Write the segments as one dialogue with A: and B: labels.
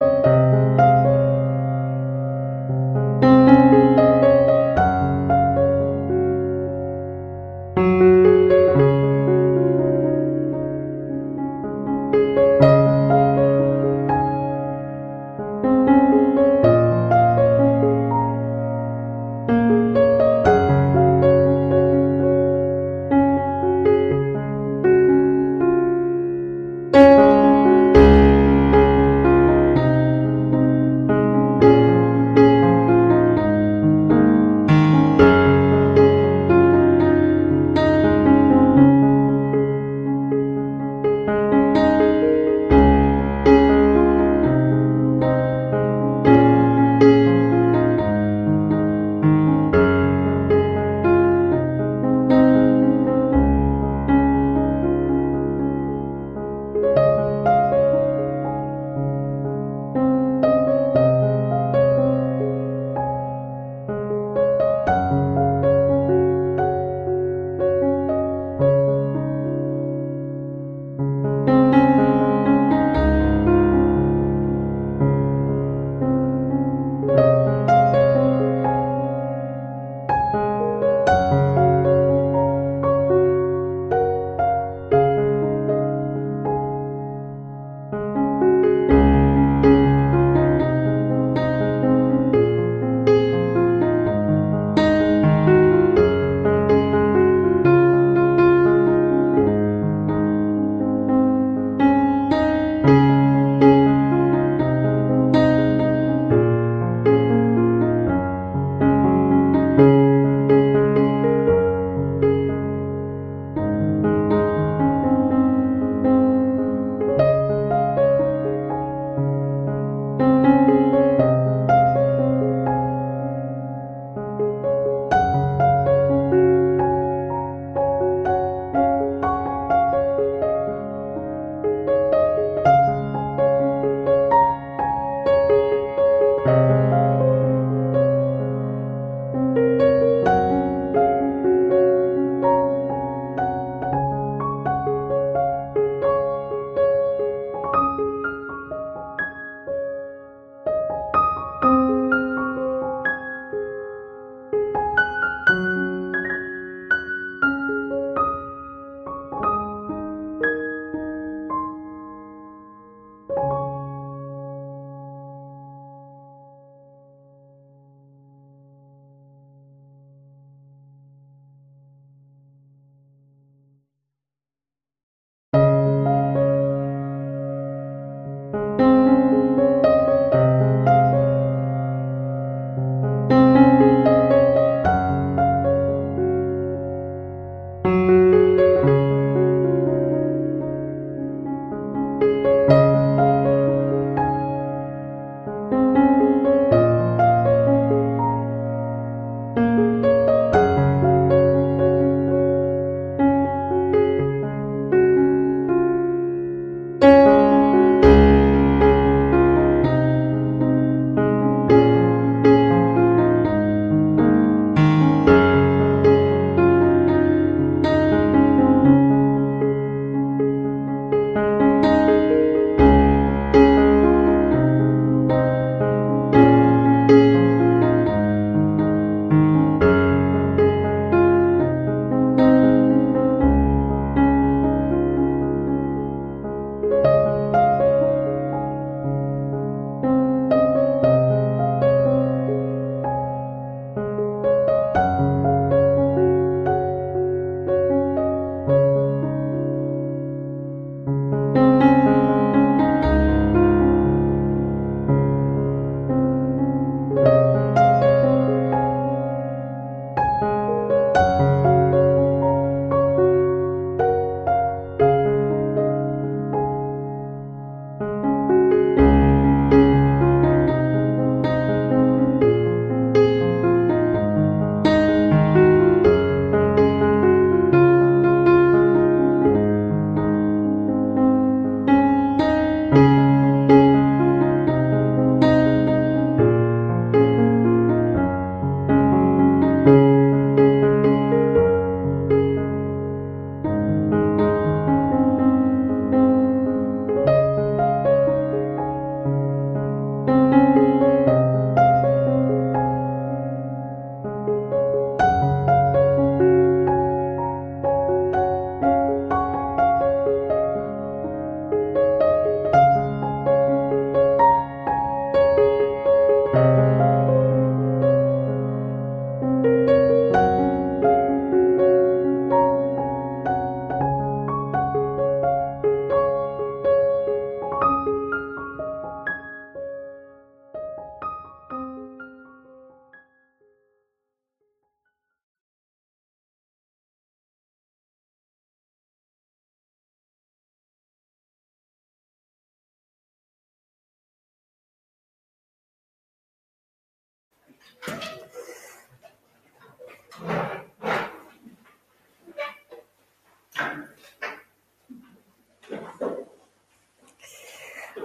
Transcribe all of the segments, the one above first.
A: Thank you.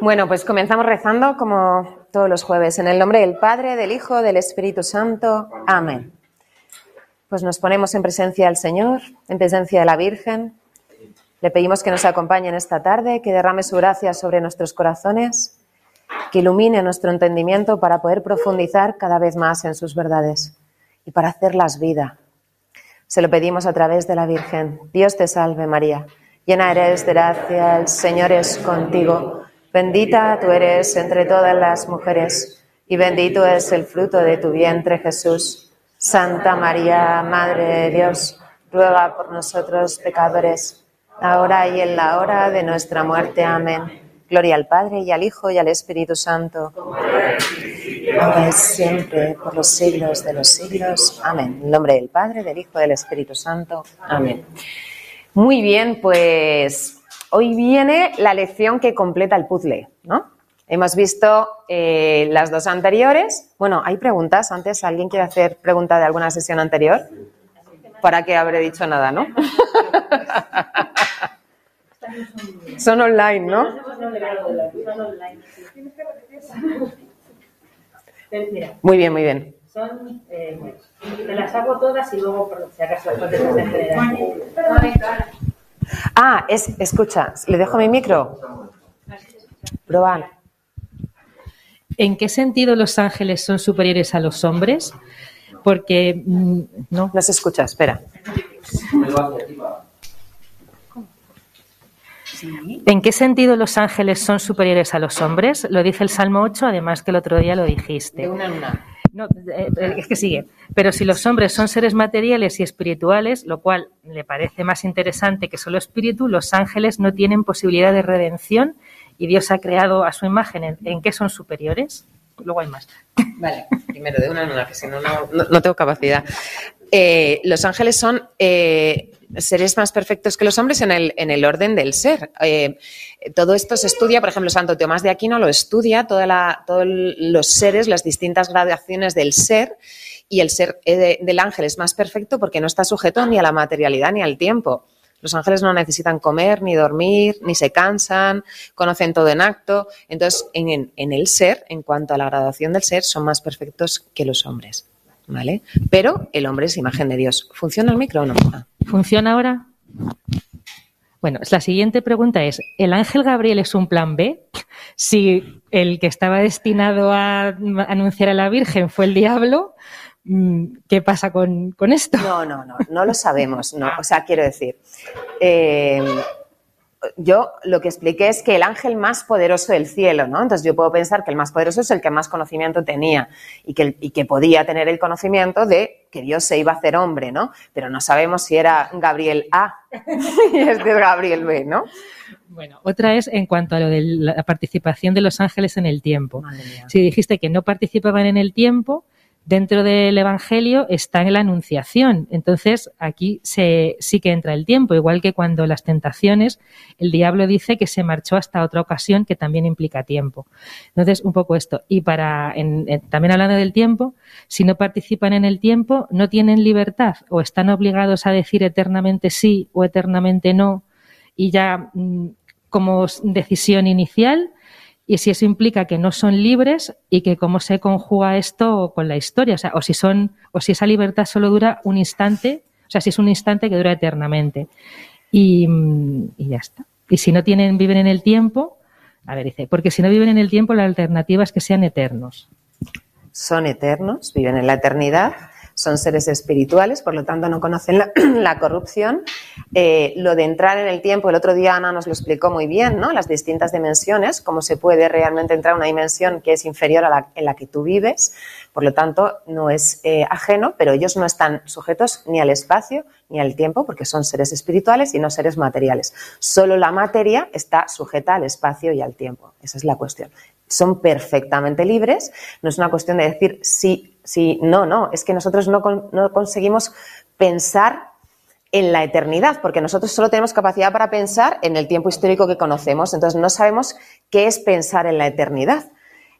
A: Bueno, pues comenzamos rezando como todos los jueves, en el nombre del Padre, del Hijo, del Espíritu Santo. Amén. Pues nos ponemos en presencia del Señor, en presencia de la Virgen. Le pedimos que nos acompañe en esta tarde, que derrame su gracia sobre nuestros corazones, que ilumine nuestro entendimiento para poder profundizar cada vez más en sus verdades y para hacerlas vida. Se lo pedimos a través de la Virgen. Dios te salve María, llena eres de gracia, el Señor es contigo. Bendita tú eres entre todas las mujeres, y bendito es el fruto de tu vientre, Jesús. Santa María, Madre de Dios, ruega por nosotros pecadores, ahora y en la hora de nuestra muerte. Amén. Gloria al Padre y al Hijo y al Espíritu Santo. Ahora y siempre, por los siglos de los siglos. Amén. En nombre del Padre, del Hijo y del Espíritu Santo. Amén. Muy bien, pues hoy viene la lección que completa el puzzle, ¿no? Hemos visto eh, las dos anteriores. Bueno, ¿hay preguntas antes? ¿Alguien quiere hacer pregunta de alguna sesión anterior? ¿Para qué habré dicho nada, no? Son online, ¿no? Muy bien, muy bien. Son, eh, las hago todas y luego, Ah, es, escucha, ¿le dejo mi micro? Probar. ¿En qué sentido los ángeles son superiores a los hombres? Porque mm, no. No se escucha, espera. ¿En qué sentido los ángeles son superiores a los hombres? Lo dice el Salmo 8, además que el otro día lo dijiste. De una una. No, eh, eh, es que sigue. Pero si los hombres son seres materiales y espirituales, lo cual le parece más interesante que solo espíritu, los ángeles no tienen posibilidad de redención y Dios ha creado a su imagen. ¿En, qué son superiores? Luego hay más. Vale, primero de una en una, que si no, no, tengo capacidad. Eh, los ángeles son seres más perfectos que los hombres en el, en el orden del ser. Eh, todo esto se estudia, por ejemplo, Santo Tomás de Aquino lo estudia, toda todos los seres, las distintas gradaciones del ser, y el ser eh, del ángel es más perfecto porque no está sujeto ni a la materialidad ni al tiempo. Los ángeles no necesitan comer, ni dormir, ni se cansan, conocen todo en acto. Entonces, en el ser, en cuanto a la graduación del ser, son más perfectos que los hombres. ¿vale? Pero el hombre es imagen de Dios. ¿Funciona el micro ah. ¿Funciona ahora? Bueno, la siguiente pregunta es, ¿el ángel Gabriel es un plan B? Si el que estaba destinado a anunciar a la Virgen fue el diablo, mm, ¿qué pasa con, esto? No, no, no, no lo sabemos. No. O sea, quiero decir, eh, yo lo que expliqué es que el ángel más poderoso del cielo, ¿no? Entonces yo puedo pensar que el más poderoso es el que más conocimiento tenía y que, y que podía tener el conocimiento de que Dios se iba a hacer hombre, ¿no? Pero no sabemos si era Gabriel A y de Gabriel B, ¿no? Bueno, otra es en cuanto a lo de la participación de los ángeles en el tiempo. Si dijiste que no participaban en el tiempo, dentro del Evangelio está en la Anunciación. Entonces, aquí se, sí que entra el tiempo, igual que cuando las tentaciones, el diablo dice que se marchó hasta otra ocasión que también implica tiempo. Entonces, un poco esto. Y para, en, también hablando del tiempo, si no participan en el tiempo, no tienen libertad o están obligados a decir eternamente sí o eternamente no y ya mm, como decisión inicial y si eso implica que no son libres y que cómo se conjuga esto con la historia, o sea, o si son, o si esa libertad solo dura un instante, o sea, si es un instante que dura eternamente. Y, mm, ya está. Y si no tienen, viven en el tiempo, a ver, dice, porque si no viven en el tiempo, la alternativa es que sean eternos. Son eternos, viven en la eternidad son seres espirituales, por lo tanto no conocen la, corrupción. Eh, lo de entrar en el tiempo, el otro día Ana nos lo explicó muy bien, ¿no? Las distintas dimensiones, cómo se puede realmente entrar a una dimensión que es inferior a la en la que tú vives, por lo tanto no es eh, ajeno, pero ellos no están sujetos ni al espacio ni al tiempo, porque son seres espirituales y no seres materiales. Solo la materia está sujeta al espacio y al tiempo. Esa es la cuestión. Son perfectamente libres. No es una cuestión de decir si si no, no, es que nosotros no, conseguimos pensar en la eternidad, porque nosotros solo tenemos capacidad para pensar en el tiempo histórico que conocemos, entonces no sabemos qué es pensar en la eternidad.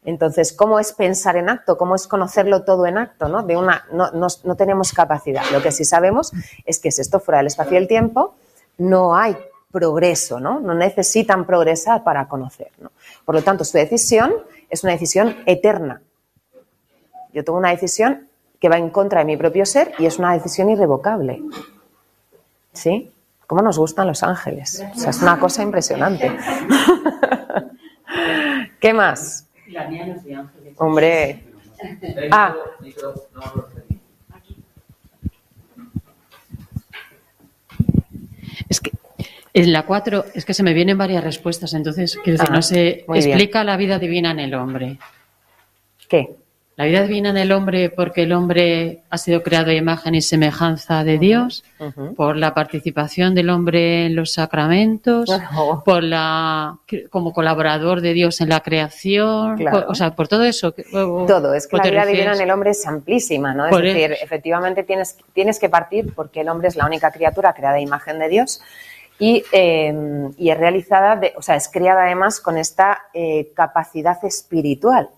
A: Entonces, ¿cómo es pensar en acto? ¿Cómo es conocerlo todo en acto? ¿no? De una, no, tenemos capacidad. Lo que sí sabemos es que si esto fuera del espacio y el tiempo, no hay progreso, ¿no? No necesitan progresar para conocer. Por lo tanto, su decisión es una decisión eterna, yo tengo una decisión que va en contra de mi propio ser y es una decisión irrevocable. ¿Sí? ¿Cómo nos gustan los ángeles? O sea, es una cosa impresionante. ¿Qué más? Hombre. Ah.
B: Es que en la 4 es que se me vienen varias respuestas, entonces, quiero no se explica la vida divina en el hombre. ¿Qué? ¿La vida divina en el hombre porque el hombre ha sido creado a imagen y semejanza de Dios? ¿Por la participación del hombre en los sacramentos? ¿Por la, como colaborador de Dios en la creación? o sea, por todo eso. todo, es que la vida divina en el hombre es amplísima, ¿no? Es decir, efectivamente tienes, tienes que partir porque el hombre es la única criatura creada a imagen de Dios. Y, em, es realizada, de, o sea, es creada además con esta eh, capacidad espiritual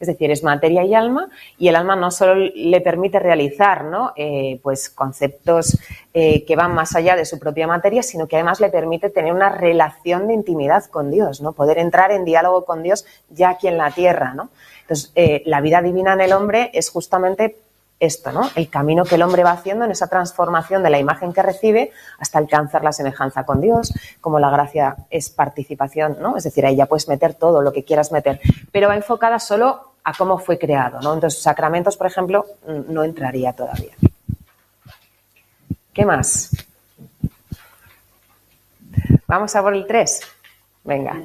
B: es decir, es materia y alma, y el alma no solo le permite realizar ¿no? Eh, pues conceptos eh, que van más allá de su propia materia, sino que además le permite tener una relación de intimidad con Dios, ¿no? Poder entrar en diálogo con Dios ya aquí en la tierra, Entonces, eh, la vida divina en el hombre es justamente esto, ¿no? El camino que el hombre va haciendo en esa transformación de la imagen que recibe hasta alcanzar la semejanza con Dios, como la gracia es participación, ¿no? Es decir, ahí ya puedes meter todo lo que quieras meter, pero va enfocada solo a cómo fue creado, ¿no? Entonces, sacramentos, por ejemplo, mm, no entraría todavía. ¿Qué más? Vamos a por el 3. Venga.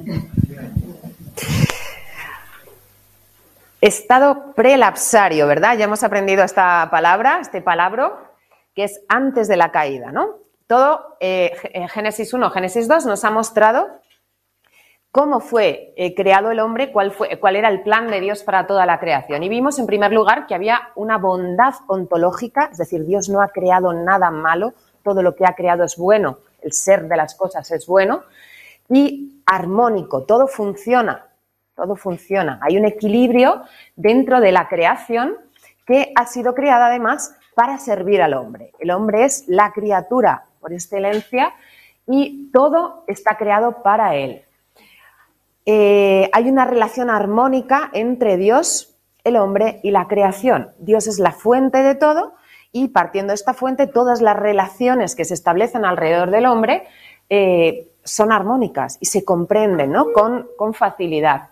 A: Estado prelapsario, ¿verdad? Ya hemos aprendido esta palabra, este palabro, que es antes de la caída, ¿no? Todo eh, eh, Génesis 1, Génesis 2 nos ha mostrado cómo fue eh, creado el hombre, cuál, fue, cuál era el plan de Dios para toda la creación. Y vimos, en primer lugar, que había una bondad ontológica, es decir, Dios no ha creado nada malo, todo lo que ha creado es bueno, el ser de las cosas es bueno, y armónico, todo funciona, todo funciona. Hay un equilibrio dentro de la creación que ha sido creada además para servir al hombre. El hombre es la criatura por excelencia y todo está creado para él. Eh, hay una relación armónica entre Dios, el hombre y la creación. Dios es la fuente de todo y partiendo de esta fuente todas las relaciones que se establecen alrededor del hombre eh, son armónicas y se comprenden ¿no? con facilidad.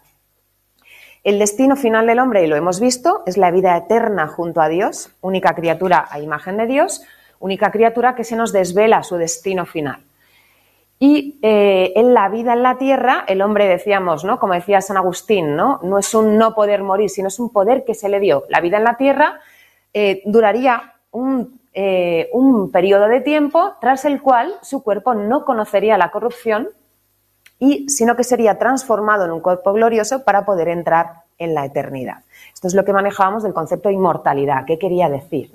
A: El destino final del hombre, y lo hemos visto, es la vida eterna junto a Dios, única criatura a imagen de Dios, única criatura que se nos desvela su destino final. Y eh, en la vida en la tierra, el hombre, decíamos, ¿no? como decía San Agustín, ¿no? no es un no poder morir, sino es un poder que se le dio. La vida en la tierra eh, duraría un, eh, un periodo de tiempo tras el cual su cuerpo no conocería la corrupción y sino que sería transformado en un cuerpo glorioso para poder entrar en la eternidad. Esto es lo que manejábamos del concepto de inmortalidad, qué quería decir,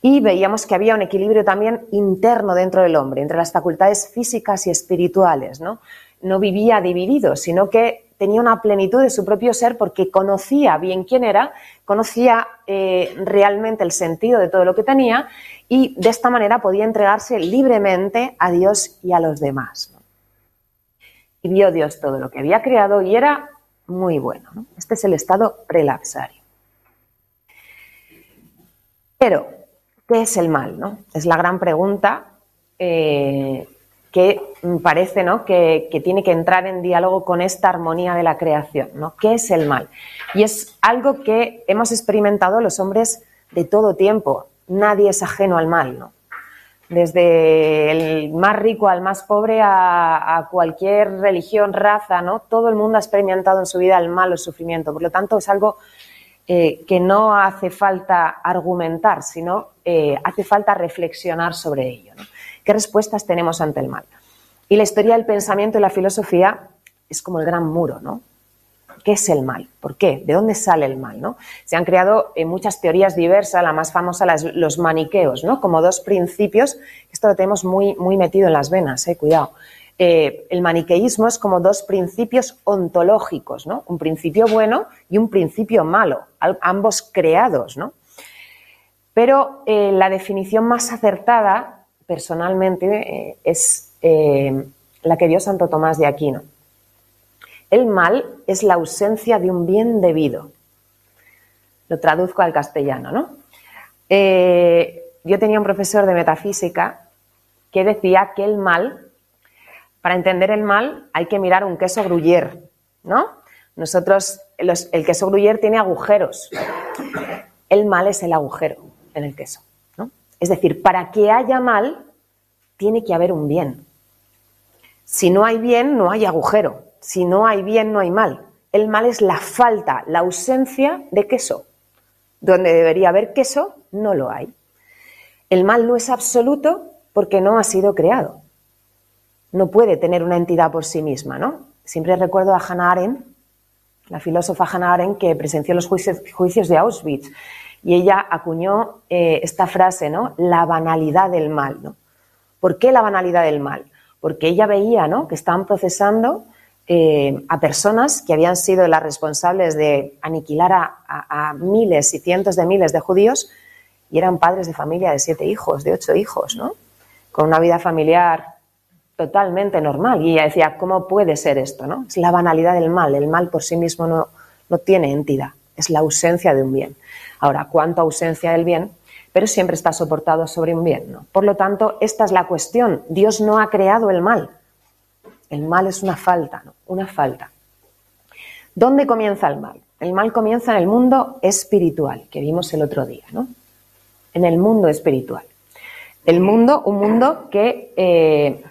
A: Y veíamos que había un equilibrio también interno dentro del hombre, entre las facultades físicas y espirituales, ¿no? No vivía dividido, sino que tenía una plenitud de su propio ser porque conocía bien quién era, conocía eh, realmente el sentido de todo lo que tenía y de esta manera podía entregarse libremente a Dios y a los demás y vio Dios todo lo que había creado y era muy bueno. ¿no? Este es el estado prelapsario. Pero, ¿qué es el mal? No? Es la gran pregunta eh, que parece ¿no? que, que, tiene que entrar en diálogo con esta armonía de la creación. ¿no? ¿Qué es el mal? Y es algo que hemos experimentado los hombres de todo tiempo. Nadie es ajeno al mal. ¿no? desde el más rico al más pobre a, cualquier religión, raza, ¿no? Todo el mundo ha experimentado en su vida el mal o el sufrimiento. Por lo tanto, es algo eh, que no hace falta argumentar, sino eh, hace falta reflexionar sobre ello. ¿Qué respuestas tenemos ante el mal? Y la historia del pensamiento y la filosofía es como el gran muro, ¿no? ¿Qué es el mal? ¿Por qué? ¿De dónde sale el mal? ¿no? Se han creado eh, muchas teorías diversas, la más famosa, las, los maniqueos, ¿no? como dos principios, esto lo tenemos muy, muy metido en las venas, eh, cuidado. Eh, el maniqueísmo es como dos principios ontológicos, un principio bueno y un principio malo, ambos creados. Pero la definición más acertada, personalmente, es la que dio Santo Tomás de Aquino. El mal es la ausencia de un bien debido. Lo traduzco al castellano, ¿no? Eh, yo tenía un profesor de metafísica que decía que el mal, para entender el mal, hay que mirar un queso gruyer, ¿no? Nosotros, el queso gruyer tiene agujeros. El mal es el agujero en el queso, Es decir, para que haya mal, tiene que haber un bien. Si no hay bien, no hay agujero si no hay bien, no hay mal. El mal es la falta, la ausencia de queso. Donde debería haber queso, no lo hay. El mal no es absoluto porque no ha sido creado. No puede tener una entidad por sí misma, ¿no? Siempre recuerdo a Hannah Arendt, la filósofa Hannah Arendt, que presenció los juicios, de Auschwitz, y ella acuñó eh, esta frase, ¿no? La banalidad del mal, ¿no? ¿Por qué la banalidad del mal? Porque ella veía, ¿no? Que estaban procesando eh, a personas que habían sido las responsables de aniquilar a, miles y cientos de miles de judíos y eran padres de familia de siete hijos, de ocho hijos, ¿no? Con una vida familiar totalmente normal. Y ella decía, ¿cómo puede ser esto, no? Es la banalidad del mal. El mal por sí mismo no, tiene entidad. Es la ausencia de un bien. Ahora, ¿cuánta ausencia del bien? Pero siempre está soportado sobre un bien, Por lo tanto, esta es la cuestión. Dios no ha creado el mal el mal es una falta, ¿no? Una falta. ¿Dónde comienza el mal? El mal comienza en el mundo espiritual, que vimos el otro día, ¿no? En el mundo espiritual. El mundo, un mundo que eh,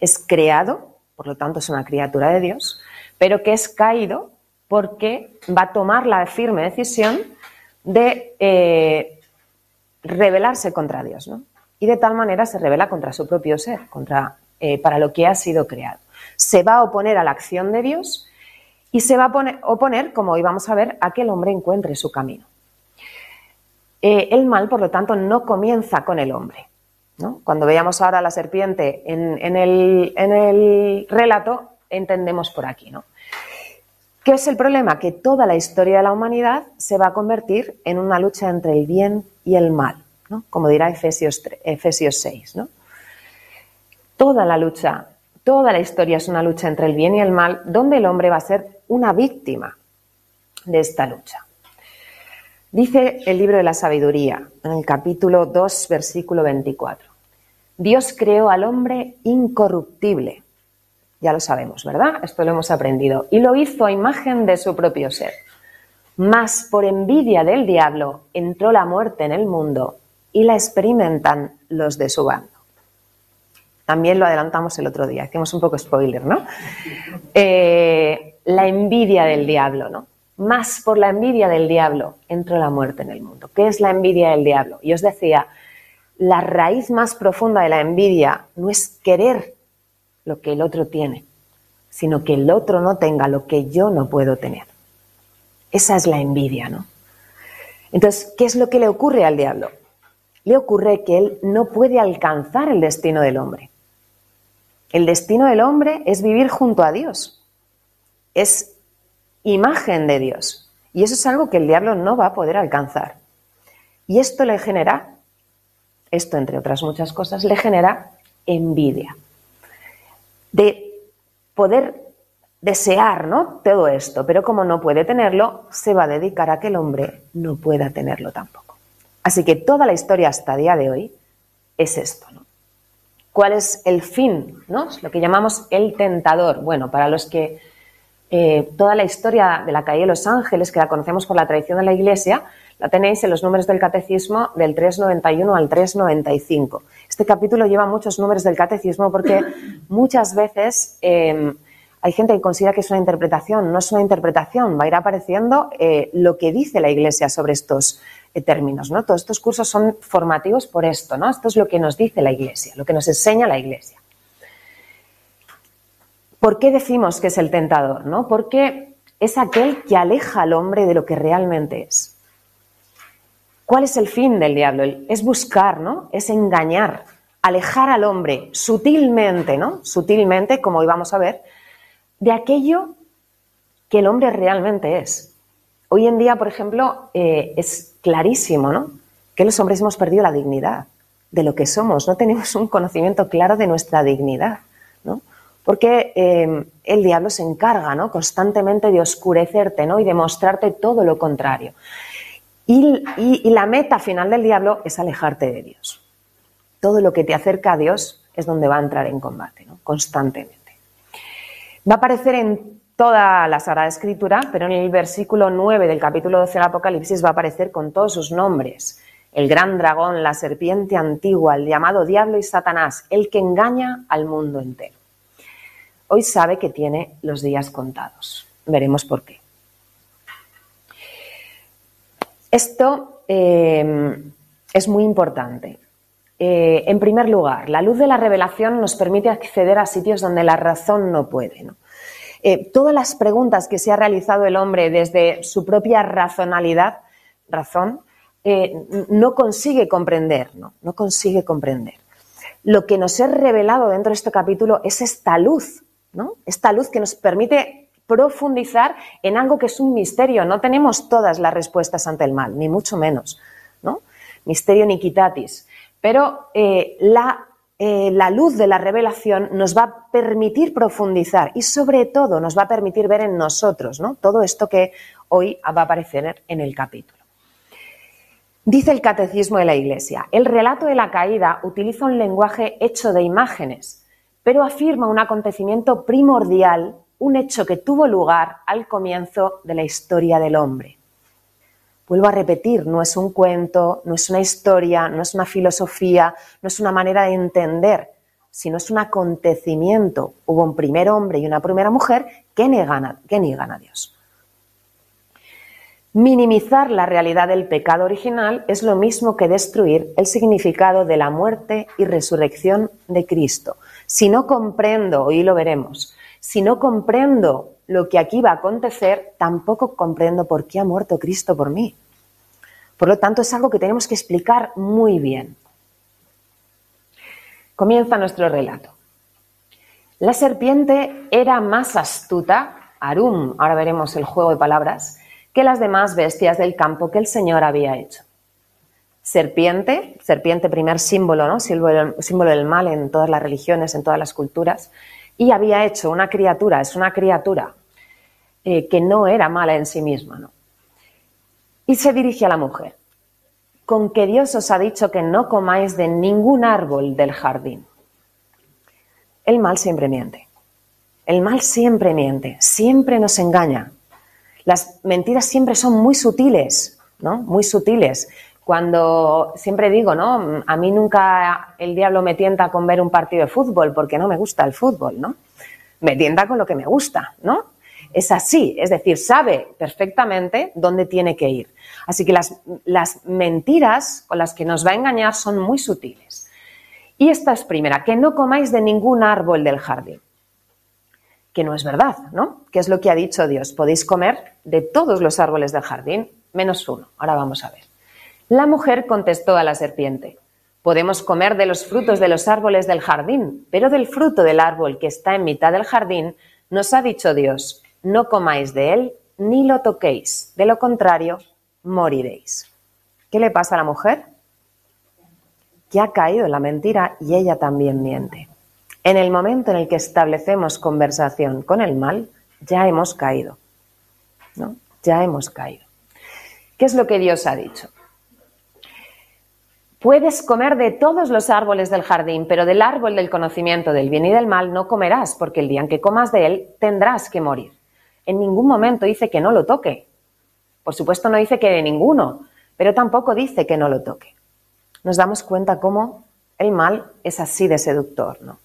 A: es creado, por lo tanto es una criatura de Dios, pero que es caído porque va a tomar la firme decisión de eh, rebelarse contra Dios, ¿no? Y de tal manera se revela contra su propio ser, contra eh, para lo que ha sido creado. Se va a oponer a la acción de Dios y se va a oponer, como hoy vamos a ver, a que el hombre encuentre su camino. Eh, el mal, por lo tanto, no comienza con el hombre. Cuando veamos ahora a la serpiente en, el, relato, entendemos por aquí. ¿no? ¿Qué es el problema? Que toda la historia de la humanidad se va a convertir en una lucha entre el bien y el mal, como dirá Efesios, Efesios 6. ¿no? Toda la lucha, toda la historia es una lucha entre el bien y el mal, donde el hombre va a ser una víctima de esta lucha. Dice el libro de la sabiduría, en el capítulo 2, versículo 24. Dios creó al hombre incorruptible. Ya lo sabemos, ¿verdad? Esto lo hemos aprendido. Y lo hizo a imagen de su propio ser. Mas por envidia del diablo entró la muerte en el mundo y la experimentan los de su bando. También lo adelantamos el otro día, hicimos un poco spoiler, ¿no? Eh, la envidia del diablo, ¿no? Más por la envidia del diablo entró la muerte en el mundo. ¿Qué es la envidia del diablo? Y os decía, la raíz más profunda de la envidia no es querer lo que el otro tiene, sino que el otro no tenga lo que yo no puedo tener. Esa es la envidia, ¿no? Entonces, ¿qué es lo que le ocurre al diablo? Le ocurre que él no puede alcanzar el destino del hombre. El destino del hombre es vivir junto a Dios. Es imagen de Dios. Y eso es algo que el diablo no va a poder alcanzar. Y esto le genera, esto entre otras muchas cosas, le genera envidia. De poder desear ¿no? todo esto, pero como no puede tenerlo, se va a dedicar a que el hombre no pueda tenerlo tampoco. Así que toda la historia hasta el día de hoy es esto. ¿no? cuál es el fin, ¿no? lo que llamamos el tentador. Bueno, para los que eh, toda la historia de la calle de los ángeles, que la conocemos por la tradición de la iglesia, la tenéis en los números del catecismo del 391 al 395. Este capítulo lleva muchos números del catecismo porque muchas veces em, hay gente que considera que es una interpretación, no es una interpretación, va a ir apareciendo eh, lo que dice la iglesia sobre estos eh, términos, ¿no? Todos estos cursos son formativos por esto, ¿no? Esto es lo que nos dice la Iglesia, lo que nos enseña la Iglesia. ¿Por qué decimos que es el tentador, no? Porque es aquel que aleja al hombre de lo que realmente es. ¿Cuál es el fin del diablo? Es buscar, ¿no? Es engañar, alejar al hombre sutilmente, ¿no? Sutilmente, como hoy vamos a ver, de aquello que el hombre realmente es. Hoy en día, por ejemplo, eh, es clarísimo, ¿no? Que los hombres hemos perdido la dignidad de lo que somos, no tenemos un conocimiento claro de nuestra dignidad, ¿no? Porque eh, el diablo se encarga, ¿no? Constantemente de oscurecerte, ¿no? Y de mostrarte todo lo contrario. Y, y la meta final del diablo es alejarte de Dios. Todo lo que te acerca a Dios es donde va a entrar en combate, ¿no? Constantemente. Va a aparecer en toda la Sagrada Escritura, pero en el versículo 9 del capítulo 12 del Apocalipsis va a aparecer con todos sus nombres. El gran dragón, la serpiente antigua, el llamado diablo y Satanás, el que engaña al mundo entero. Hoy sabe que tiene los días contados. Veremos por qué. Esto em, es muy importante. Eh, en primer lugar, la luz de la revelación nos permite acceder a sitios donde la razón no puede. Eh, todas las preguntas que se ha realizado el hombre desde su propia razonalidad, razón, eh, no consigue comprender, ¿no? no consigue comprender. Lo que nos he revelado dentro de este capítulo es esta luz, ¿no? esta luz que nos permite profundizar en algo que es un misterio. No tenemos todas las respuestas ante el mal, ni mucho menos. ¿no? Misterio niquitatis. Pero eh, la eh, la luz de la revelación nos va a permitir profundizar y sobre todo nos va a permitir ver en nosotros todo esto que hoy va a aparecer en el capítulo. Dice el Catecismo de la Iglesia, el relato de la caída utiliza un lenguaje hecho de imágenes, pero afirma un acontecimiento primordial, un hecho que tuvo lugar al comienzo de la historia del hombre. Vuelvo a repetir, no es un cuento, no es una historia, no es una filosofía, no es una manera de entender, sino es un acontecimiento. Hubo un primer hombre y una primera mujer que niegan niegan a Dios. Minimizar la realidad del pecado original es lo mismo que destruir el significado de la muerte y resurrección de Cristo. Si no comprendo, hoy lo veremos, si no comprendo lo que aquí va a acontecer, tampoco comprendo por qué ha muerto Cristo por mí. Por lo tanto, es algo que tenemos que explicar muy bien. Comienza nuestro relato. La serpiente era más astuta, Arum, ahora veremos el juego de palabras, que las demás bestias del campo que el Señor había hecho. Serpiente, serpiente primer símbolo, símbolo, símbolo del mal en todas las religiones, en todas las culturas, y había hecho una criatura, es una criatura, eh, que no era mala en sí misma. ¿no? Y se dirige a la mujer, con que Dios os ha dicho que no comáis de ningún árbol del jardín. El mal siempre miente. El mal siempre miente, siempre nos engaña. Las mentiras siempre son muy sutiles, ¿no? Muy sutiles. Cuando siempre digo, ¿no? A mí nunca el diablo me tienta con ver un partido de fútbol porque no me gusta el fútbol, ¿no? Me tienta con lo que me gusta, ¿no? Es así, es decir, sabe perfectamente dónde tiene que ir. Así que las, las mentiras con las que nos va a engañar son muy sutiles. Y esta es primera, que no comáis de ningún árbol del jardín que no es verdad, ¿no? Que es lo que ha dicho Dios. Podéis comer de todos los árboles del jardín, menos uno. Ahora vamos a ver. La mujer contestó a la serpiente, Podemos comer de los frutos de los árboles del jardín, pero del fruto del árbol que está en mitad del jardín, nos ha dicho Dios, no comáis de él ni lo toquéis, de lo contrario, moriréis. ¿Qué le pasa a la mujer? Que ha caído en la mentira y ella también miente. En el momento en el que establecemos conversación con el mal, ya hemos caído. ¿no? Ya hemos caído. ¿Qué es lo que Dios ha dicho? Puedes comer de todos los árboles del jardín, pero del árbol del conocimiento del bien y del mal no comerás, porque el día en que comas de él tendrás que morir. En ningún momento dice que no lo toque. Por supuesto no dice que de ninguno, pero tampoco dice que no lo toque. Nos damos cuenta cómo el mal es así de seductor, ¿no?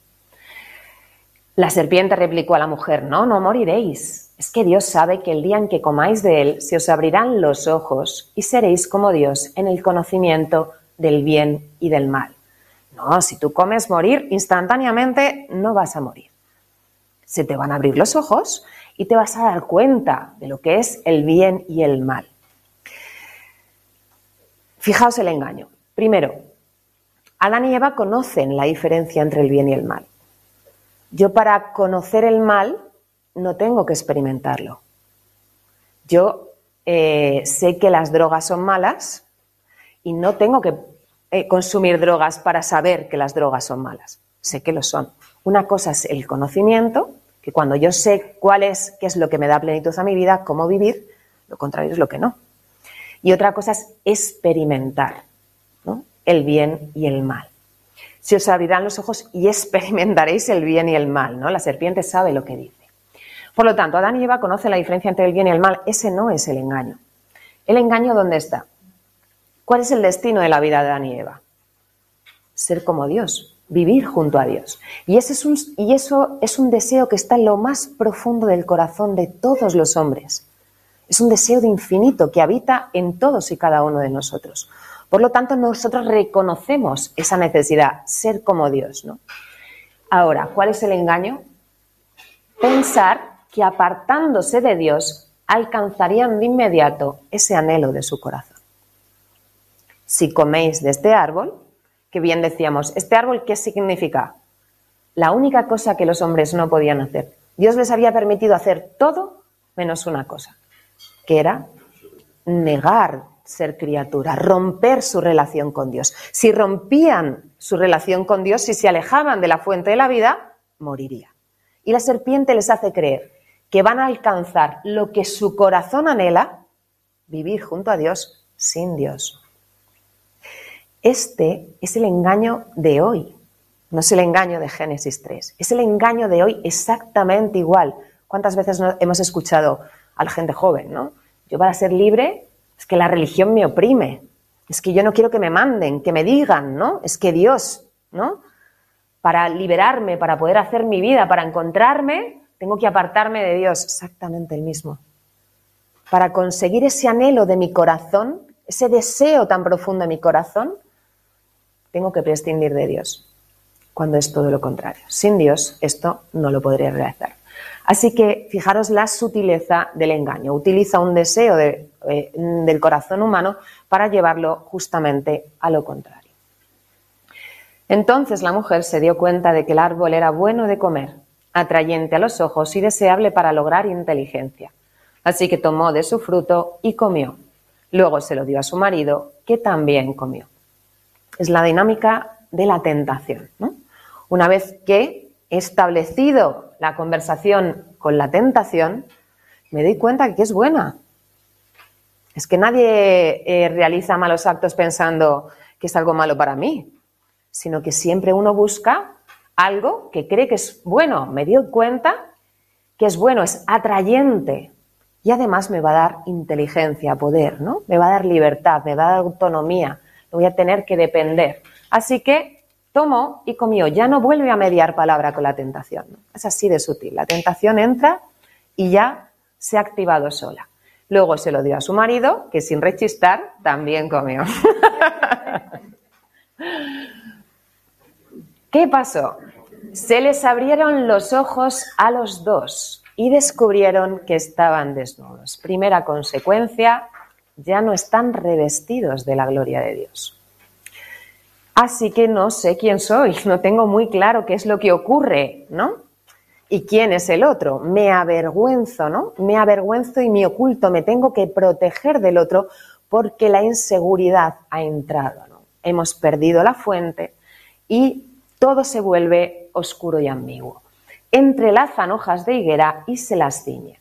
A: La serpiente replicó a la mujer, no, no moriréis. Es que Dios sabe que el día en que comáis de él se os abrirán los ojos y seréis como Dios en el conocimiento del bien y del mal. No, si tú comes morir, instantáneamente no vas a morir. Se te van a abrir los ojos y te vas a dar cuenta de lo que es el bien y el mal. Fijaos el engaño. Primero, Adán y Eva conocen la diferencia entre el bien y el mal. Yo para conocer el mal no tengo que experimentarlo. Yo eh, sé que las drogas son malas, y no tengo que eh, consumir drogas para saber que las drogas son malas. Sé que lo son. Una cosa es el conocimiento, que cuando yo sé cuál es, qué es lo que me da plenitud a mi vida, cómo vivir, lo contrario es lo que no. Y otra cosa es experimentar el bien y el mal. Se os abrirán los ojos y experimentaréis el bien y el mal, ¿no? La serpiente sabe lo que dice. Por lo tanto, Adán y Eva conocen la diferencia entre el bien y el mal. Ese no es el engaño. El engaño, ¿dónde está? ¿Cuál es el destino de la vida de Adán y Eva? Ser como Dios, vivir junto a Dios. Y, ese es un, y eso es un deseo que está en lo más profundo del corazón de todos los hombres. Es un deseo de infinito que habita en todos y cada uno de nosotros. Por lo tanto, nosotros reconocemos esa necesidad, ser como Dios. ¿no? Ahora, ¿cuál es el engaño? Pensar que apartándose de Dios alcanzarían de inmediato ese anhelo de su corazón si coméis de este árbol, que bien decíamos, ¿este árbol qué significa? La única cosa que los hombres no podían hacer. Dios les había permitido hacer todo menos una cosa, que era negar ser criatura, romper su relación con Dios. Si rompían su relación con Dios, si se alejaban de la fuente de la vida, moriría. Y la serpiente les hace creer que van a alcanzar lo que su corazón anhela, vivir junto a Dios sin Dios. Este es el engaño de hoy, no es el engaño de Génesis 3, es el engaño de hoy exactamente igual. ¿Cuántas veces hemos escuchado a la gente joven, no? Yo para ser libre es que la religión me oprime, es que yo no quiero que me manden, que me digan, ¿no? Es que Dios, ¿no? Para liberarme, para poder hacer mi vida, para encontrarme, tengo que apartarme de Dios, exactamente el mismo. Para conseguir ese anhelo de mi corazón, ese deseo tan profundo de mi corazón, tengo que prescindir de Dios, cuando es todo lo contrario. Sin Dios esto no lo podría realizar. Así que fijaros la sutileza del engaño. Utiliza un deseo eh, del corazón humano para llevarlo justamente a lo contrario. Entonces la mujer se dio cuenta de que el árbol era bueno de comer, atrayente a los ojos y deseable para lograr inteligencia. Así que tomó de su fruto y comió. Luego se lo dio a su marido, que también comió es la dinámica de la tentación. Una vez que he establecido la conversación con la tentación, me doy cuenta que es buena. Es que nadie eh, realiza malos actos pensando que es algo malo para mí, sino que siempre uno busca algo que cree que es bueno. Me dio cuenta que es bueno, es atrayente y además me va a dar inteligencia, poder, ¿no? Me va a dar libertad, me va a dar autonomía, voy a tener que depender. Así que tomó y comió, ya no vuelve a mediar palabra con la tentación. Es así de sutil. La tentación entra y ya se ha activado sola. Luego se lo dio a su marido, que sin rechistar también comió. ¿Qué pasó? Se les abrieron los ojos a los dos y descubrieron que estaban desnudos. Primera consecuencia, ya no están revestidos de la gloria de Dios. Así que no sé quién soy, no tengo muy claro qué es lo que ocurre, ¿no? ¿Y quién es el otro? Me avergüenzo, ¿no? Me avergüenzo y me oculto, me tengo que proteger del otro porque la inseguridad ha entrado, ¿no? Hemos perdido la fuente y todo se vuelve oscuro y ambiguo. Entrelazan hojas de higuera y se las ciñe.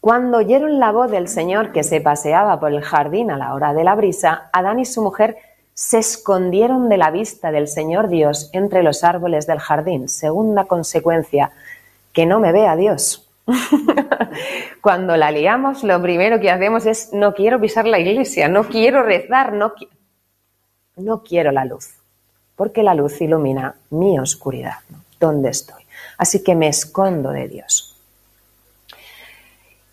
A: Cuando oyeron la voz del Señor que se paseaba por el jardín a la hora de la brisa, Adán y su mujer se escondieron de la vista del Señor Dios entre los árboles del jardín. Segunda consecuencia, que no me vea Dios. Cuando la liamos, lo primero que hacemos es no quiero pisar la iglesia, no quiero rezar, no, no quiero la luz, porque la luz ilumina mi oscuridad, donde ¿Dónde estoy? Así que me escondo de Dios.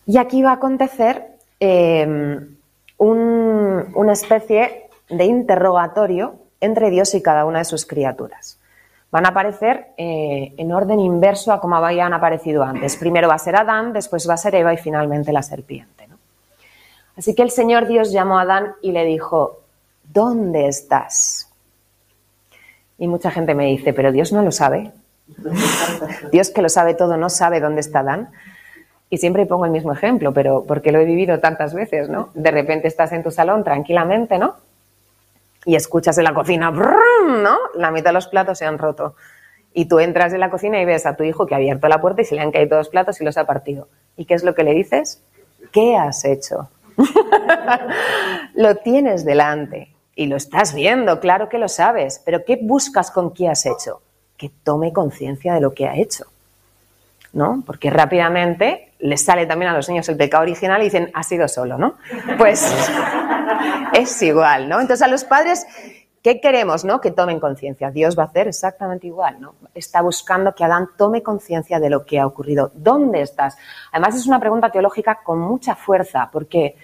A: Y aquí va a acontecer em, una especie de interrogatorio entre Dios y cada una de sus criaturas. Van a aparecer eh, en orden inverso a como habían aparecido antes. Primero va a ser Adán, después va a ser Eva y finalmente la serpiente. Así que el Señor Dios llamó a Adán y le dijo, ¿dónde estás? Y mucha gente me dice, pero Dios no lo sabe. Dios que lo sabe todo no sabe dónde está Adán y siempre pongo el mismo ejemplo, pero porque lo he vivido tantas veces, ¿no? De repente estás en tu salón tranquilamente, ¿no? Y escuchas en la cocina, ¿no? La mitad de los platos se han roto. Y tú entras en la cocina y ves a tu hijo que ha abierto la puerta y se le han caído los platos y los ha partido. ¿Y qué es lo que le dices? ¿Qué has hecho? lo tienes delante y lo estás viendo, claro que lo sabes, pero ¿qué buscas con qué has hecho? Que tome conciencia de lo que ha hecho. ¿No? Porque rápidamente les sale también a los niños el pecado original y dicen, ha sido solo, ¿no? Pues es igual, ¿no? Entonces a los padres, ¿qué queremos, no? Que tomen conciencia. Dios va a hacer exactamente igual, ¿no? Está buscando que Adán tome conciencia de lo que ha ocurrido. ¿Dónde estás? Además es una pregunta teológica con mucha fuerza, porque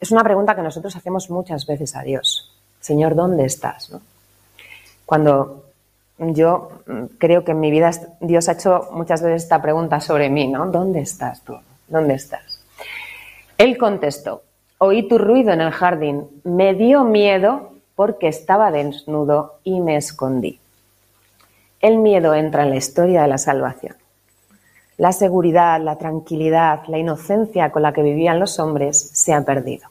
A: es una pregunta que nosotros hacemos muchas veces a Dios. Señor, ¿dónde estás? Cuando yo mm, creo que en mi vida Dios ha hecho muchas veces esta pregunta sobre mí, ¿no? ¿Dónde estás tú? ¿Dónde estás? Él contestó, oí tu ruido en el jardín, me dio miedo porque estaba desnudo y me escondí. El miedo entra en la historia de la salvación. La seguridad, la tranquilidad, la inocencia con la que vivían los hombres se ha perdido.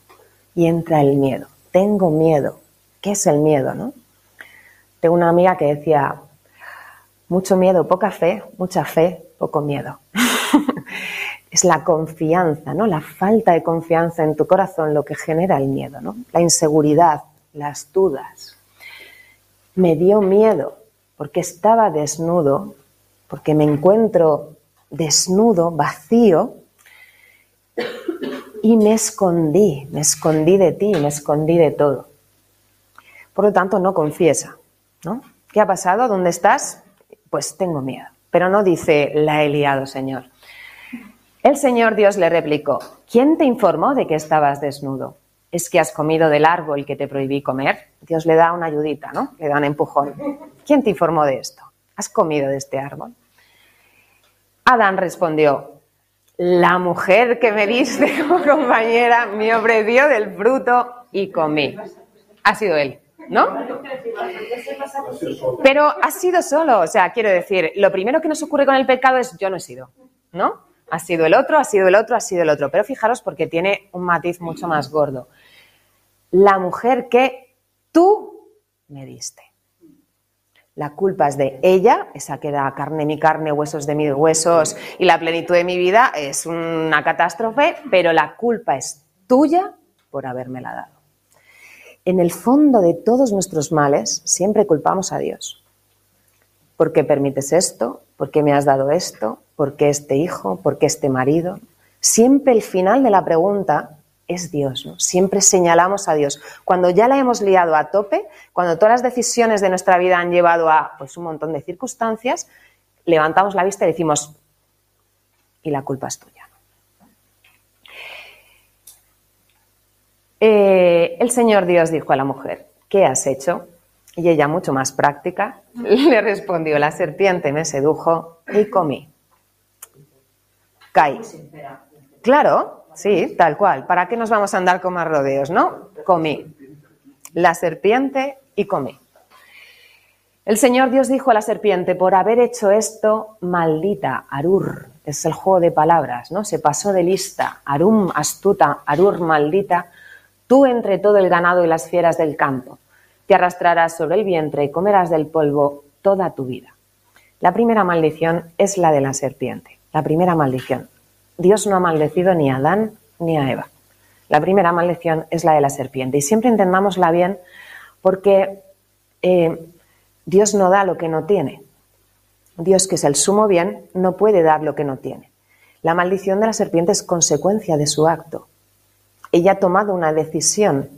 A: Y entra el miedo. Tengo miedo. ¿Qué es el miedo, no? Tengo una amiga que decía, mucho miedo, poca fe, mucha fe, poco miedo. es la confianza, ¿no? La falta de confianza en tu corazón lo que genera el miedo, ¿no? La inseguridad, las dudas. Me dio miedo porque estaba desnudo, porque me encuentro desnudo, vacío, y me escondí, me escondí de ti, me escondí de todo. Por lo tanto, no confiesa, ¿Qué ha pasado? ¿Dónde estás? Pues tengo miedo. Pero no dice, la he liado, Señor. El Señor Dios le replicó, ¿quién te informó de que estabas desnudo? ¿Es que has comido del árbol que te prohibí comer? Dios le da una ayudita, ¿no? Le da un empujón. ¿Quién te informó de esto? ¿Has comido de este árbol? Adán respondió, la mujer que me diste como compañera me ofreció del fruto y comí. Ha sido él. ¿no? Pero has sido solo, o sea, quiero decir, lo primero que nos ocurre con el pecado es yo no he sido, ¿no? Ha sido el otro, ha sido el otro, ha sido el otro. Pero fijaros porque tiene un matiz mucho más gordo. La mujer que tú me diste. La culpa es de ella, esa que da carne mi carne, huesos de mis huesos y la plenitud de mi vida es una catástrofe, pero la culpa es tuya por habérmela dado. En el fondo de todos nuestros males siempre culpamos a Dios. ¿Por qué permites esto? ¿Por qué me has dado esto? ¿Por qué este hijo? ¿Por qué este marido? Siempre el final de la pregunta es Dios, Siempre señalamos a Dios. Cuando ya la hemos liado a tope, cuando todas las decisiones de nuestra vida han llevado a pues, un montón de circunstancias, levantamos la vista y decimos, y la culpa es tuya. Eh, el Señor Dios dijo a la mujer, ¿qué has hecho? Y ella, mucho más práctica, le respondió, la serpiente me sedujo y comí. Caí. Claro, sí, tal cual. ¿Para qué nos vamos a andar con más rodeos, no? Comí. La serpiente y comí. El Señor Dios dijo a la serpiente, por haber hecho esto, maldita, Arur, es el juego de palabras, ¿no? Se pasó de lista, Arum, astuta, Arur, maldita, tú entre todo el ganado y las fieras del campo. Te arrastrarás sobre el vientre y comerás del polvo toda tu vida. La primera maldición es la de la serpiente. La primera maldición. Dios no ha maldecido ni a Adán ni a Eva. La primera maldición es la de la serpiente. Y siempre entendámosla bien porque eh, Dios no da lo que no tiene. Dios, que es el sumo bien, no puede dar lo que no tiene. La maldición de la serpiente es consecuencia de su acto ella ha tomado una decisión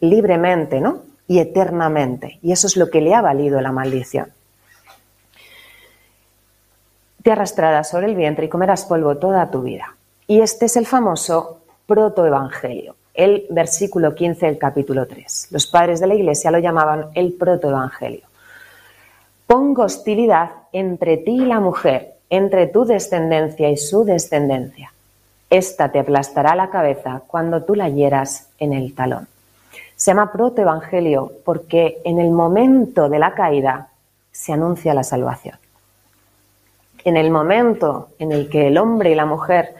A: libremente, ¿no? Y eternamente. Y eso es lo que le ha valido la maldición. Te arrastrarás sobre el vientre y comerás polvo toda tu vida. Y este es el famoso protoevangelio, el versículo 15 del capítulo 3. Los padres de la iglesia lo llamaban el protoevangelio. Pongo hostilidad entre ti y la mujer, entre tu descendencia y su descendencia. Esta te aplastará la cabeza cuando tú la hieras en el talón. Se llama protoevangelio porque en el momento de la caída se anuncia la salvación. En el momento en el que el hombre y la mujer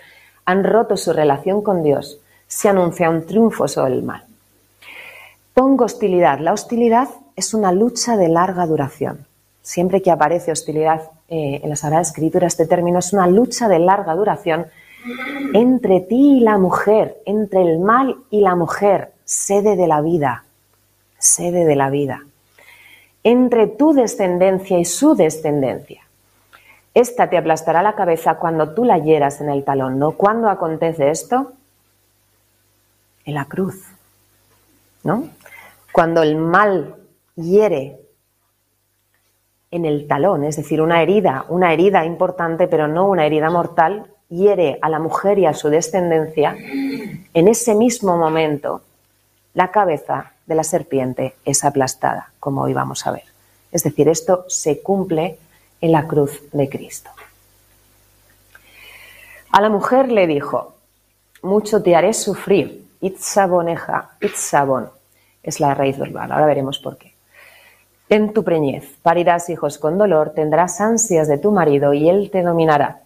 A: han roto su relación con Dios, se anuncia un triunfo sobre el mal. Pongo hostilidad. La hostilidad es una lucha de larga duración. Siempre que aparece hostilidad eh, en la Sagrada Escritura, este término es una lucha de larga duración entre ti y la mujer, entre el mal y la mujer, sede de la vida, sede de la vida. Entre tu descendencia y su descendencia. Esta te aplastará la cabeza cuando tú la hieras en el talón, ¿no? ¿Cuándo acontece esto? En la cruz, ¿no? Cuando el mal hiere en el talón, es decir, una herida, una herida importante, pero no una herida mortal, hiere a la mujer y a su descendencia, en ese mismo momento la cabeza de la serpiente es aplastada, como hoy vamos a ver. Es decir, esto se cumple en la cruz de Cristo. A la mujer le dijo, mucho te haré sufrir, itzaboneja, itzabon, es la raíz verbal, ahora veremos por qué. En tu preñez parirás hijos con dolor, tendrás ansias de tu marido y él te dominará.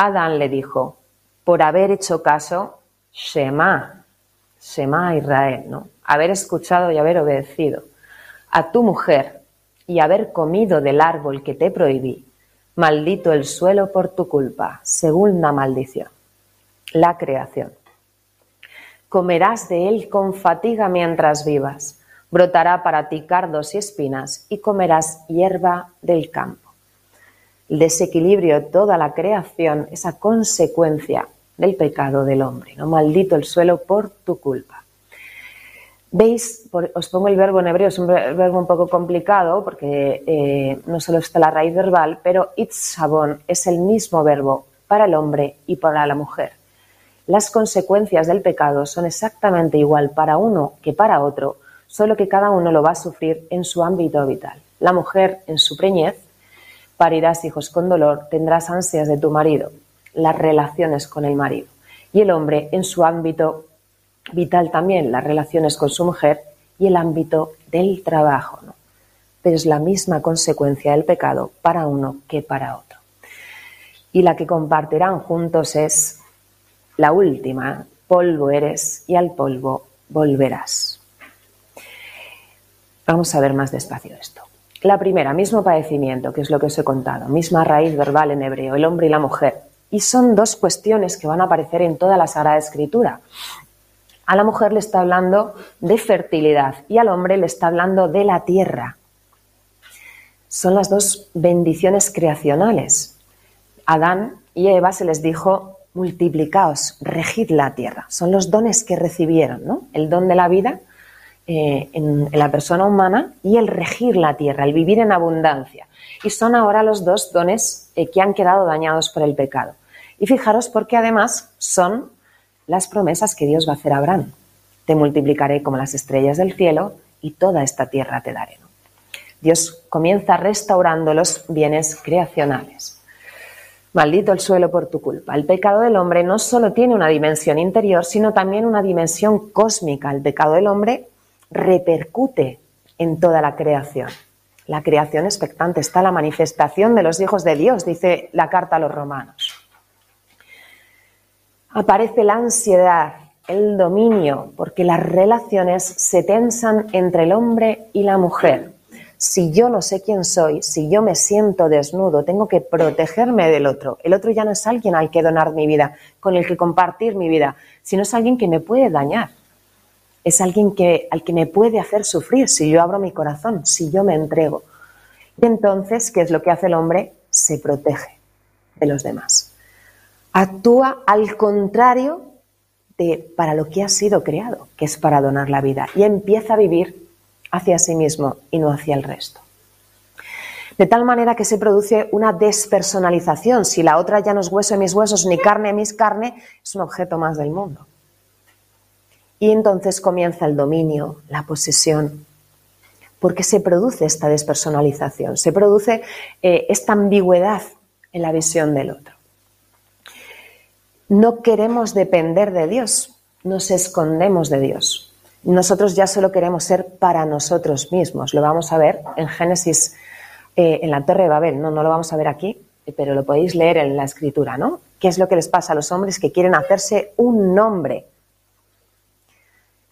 A: Adán le dijo, por haber hecho caso, Shema, Shema Israel, ¿no? Haber escuchado y haber obedecido a tu mujer y haber comido del árbol que te prohibí, maldito el suelo por tu culpa. Segunda maldición, la creación. Comerás de él con fatiga mientras vivas, brotará para ti cardos y espinas y comerás hierba del campo. El desequilibrio, toda la creación, esa consecuencia del pecado del hombre. ¿no? Maldito el suelo por tu culpa. Veis, os pongo el verbo en hebreo, es un verbo un poco complicado porque eh, no solo está la raíz verbal, pero itzabon es el mismo verbo para el hombre y para la mujer. Las consecuencias del pecado son exactamente igual para uno que para otro, solo que cada uno lo va a sufrir en su ámbito vital. La mujer en su preñez, Parirás hijos con dolor, tendrás ansias de tu marido, las relaciones con el marido. Y el hombre en su ámbito vital también, las relaciones con su mujer y el ámbito del trabajo. Pero es la misma consecuencia del pecado para uno que para otro. Y la que compartirán juntos es la última, polvo eres y al polvo volverás. Vamos a ver más despacio esto. La primera, mismo padecimiento, que es lo que os he contado, misma raíz verbal en hebreo, el hombre y la mujer. Y son dos cuestiones que van a aparecer en toda la Sagrada Escritura. A la mujer le está hablando de fertilidad y al hombre le está hablando de la tierra. Son las dos bendiciones creacionales. Adán y Eva se les dijo, multiplicaos, regid la tierra. Son los dones que recibieron, ¿no? El don de la vida eh, en, la persona humana y el regir la tierra, el vivir en abundancia. Y son ahora los dos dones eh, que han quedado dañados por el pecado. Y fijaros porque además son las promesas que Dios va a hacer a Abraham. Te multiplicaré como las estrellas del cielo y toda esta tierra te daré. Dios comienza restaurando los bienes creacionales. Maldito el suelo por tu culpa. El pecado del hombre no solo tiene una dimensión interior, sino también una dimensión cósmica. El pecado del hombre repercute en toda la creación. La creación expectante está la manifestación de los hijos de Dios, dice la carta a los romanos. Aparece la ansiedad, el dominio, porque las relaciones se tensan entre el hombre y la mujer. Si yo no sé quién soy, si yo me siento desnudo, tengo que protegerme del otro. El otro ya no es alguien al que donar mi vida, con el que compartir mi vida, sino es alguien que me puede dañar es alguien que, al que me puede hacer sufrir si yo abro mi corazón, si yo me entrego. Y entonces, ¿qué es lo que hace el hombre? Se protege de los demás. Actúa al contrario de para lo que ha sido creado, que es para donar la vida, y empieza a vivir hacia sí mismo y no hacia el resto. De tal manera que se produce una despersonalización. Si la otra ya no es hueso de mis huesos, ni carne de mis carne, es un objeto más del mundo. Y entonces comienza el dominio, la posesión. Porque se produce esta despersonalización, se produce eh, esta ambigüedad en la visión del otro. No queremos depender de Dios, nos escondemos de Dios. Nosotros ya solo queremos ser para nosotros mismos. Lo vamos a ver en Génesis, eh, en la Torre de Babel. No, no lo vamos a ver aquí, pero lo podéis leer en la escritura, ¿no? ¿Qué es lo que les pasa a los hombres que quieren hacerse un nombre?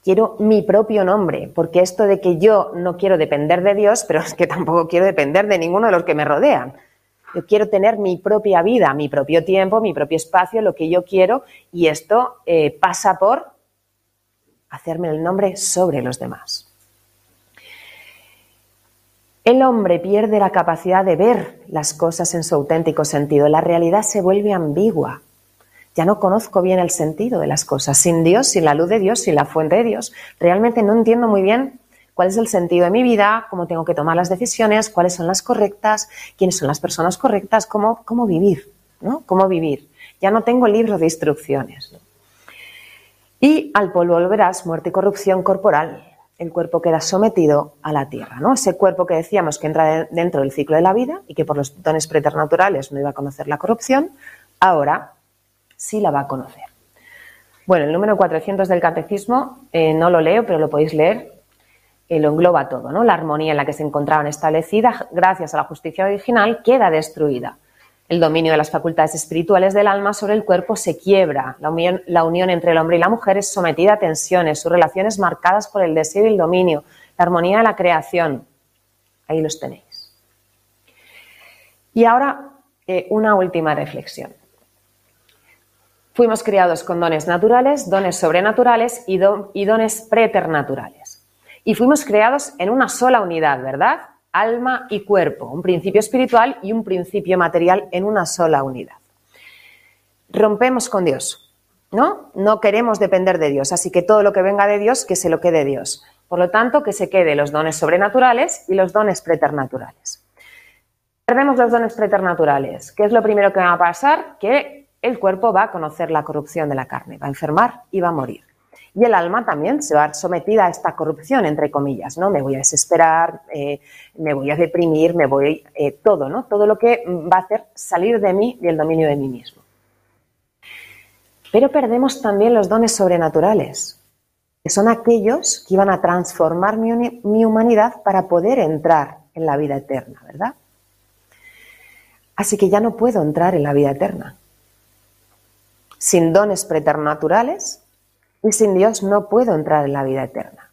A: quiero mi propio nombre, porque esto de que yo no quiero depender de Dios, pero es que tampoco quiero depender de ninguno de los que me rodean. Yo quiero tener mi propia vida, mi propio tiempo, mi propio espacio, lo que yo quiero, y esto eh, pasa por hacerme el nombre sobre los demás. El hombre pierde la capacidad de ver las cosas en su auténtico sentido, la realidad se vuelve ambigua, ya no conozco bien el sentido de las cosas. Sin Dios, sin la luz de Dios, sin la fuente de Dios, realmente no entiendo muy bien cuál es el sentido de mi vida, cómo tengo que tomar las decisiones, cuáles son las correctas, quiénes son las personas correctas, cómo, cómo vivir, ¿no? Cómo vivir. Ya no tengo libro de instrucciones. Y al polvo volverás, muerte y corrupción corporal. El cuerpo queda sometido a la tierra, ¿no? Ese cuerpo que decíamos que entra dentro del ciclo de la vida y que por los dones preternaturales no iba a conocer la corrupción, ahora sí la va a conocer. Bueno, el número 400 del catecismo, eh, no lo leo, pero lo podéis leer, El eh, lo engloba todo, ¿no? La armonía en la que se encontraban establecida gracias a la justicia original queda destruida. El dominio de las facultades espirituales del alma sobre el cuerpo se quiebra. La unión, entre el hombre y la mujer es sometida a tensiones, sus relaciones marcadas por el deseo y el dominio, la armonía de la creación. Ahí los tenéis. Y ahora eh, una última reflexión. Fuimos criados con dones naturales, dones sobrenaturales y, y dones preternaturales. Y fuimos creados en una sola unidad, ¿verdad? Alma y cuerpo, un principio espiritual y un principio material en una sola unidad. Rompemos con Dios, ¿no? No queremos depender de Dios, así que todo lo que venga de Dios, que se lo quede Dios. Por lo tanto, que se quede los dones sobrenaturales y los dones preternaturales. Perdemos los dones preternaturales. ¿Qué es lo primero que va a pasar? Que el cuerpo va a conocer la corrupción de la carne, va a enfermar y va a morir. Y el alma también se va a sometida a esta corrupción, entre comillas, ¿no? Me voy a desesperar, eh, me voy a deprimir, me voy eh, todo, ¿no? Todo lo que mm, va a hacer salir de mí y del dominio de mí mismo. Pero perdemos también los dones sobrenaturales, que son aquellos que iban a transformar mi humanidad para poder entrar en la vida eterna, ¿verdad? Así que ya no puedo entrar en la vida eterna sin dones preternaturales y sin Dios no puedo entrar en la vida eterna.